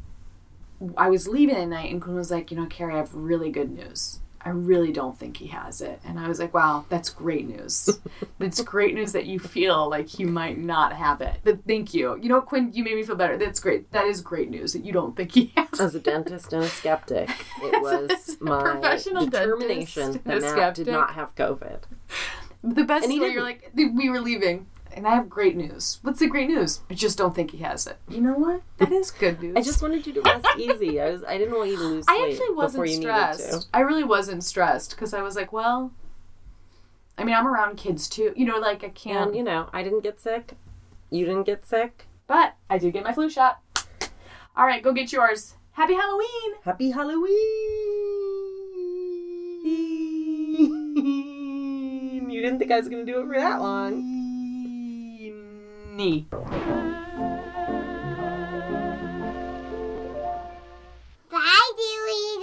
I was leaving at night, and Quinn was like, "You know, Kerry, I have really good news." I really don't think he has it. And I was like, wow, that's great news. [laughs] that's great news that you feel like he might not have it. But thank you. You know, Quinn, you made me feel better. That's great. That is great news that you don't think he has As a dentist and a skeptic, it [laughs] was my professional determination that Matt did not have COVID. The best And is he when you're like, we were leaving. And I have great news. What's the great news? I just don't think he has it. You know what? That is good news. I just wanted you to rest [laughs] easy. I was I didn't want you to lose sleep I actually wasn't you stressed. to. I really wasn't stressed because I was like, well, I mean, I'm around kids too. You know, like I can't. And you know, I didn't get sick. You didn't get sick. But I did get my flu shot. All right, go get yours. Happy Halloween! Happy Halloween! You didn't think I was gonna do it for that long knee. Bye, Dewey.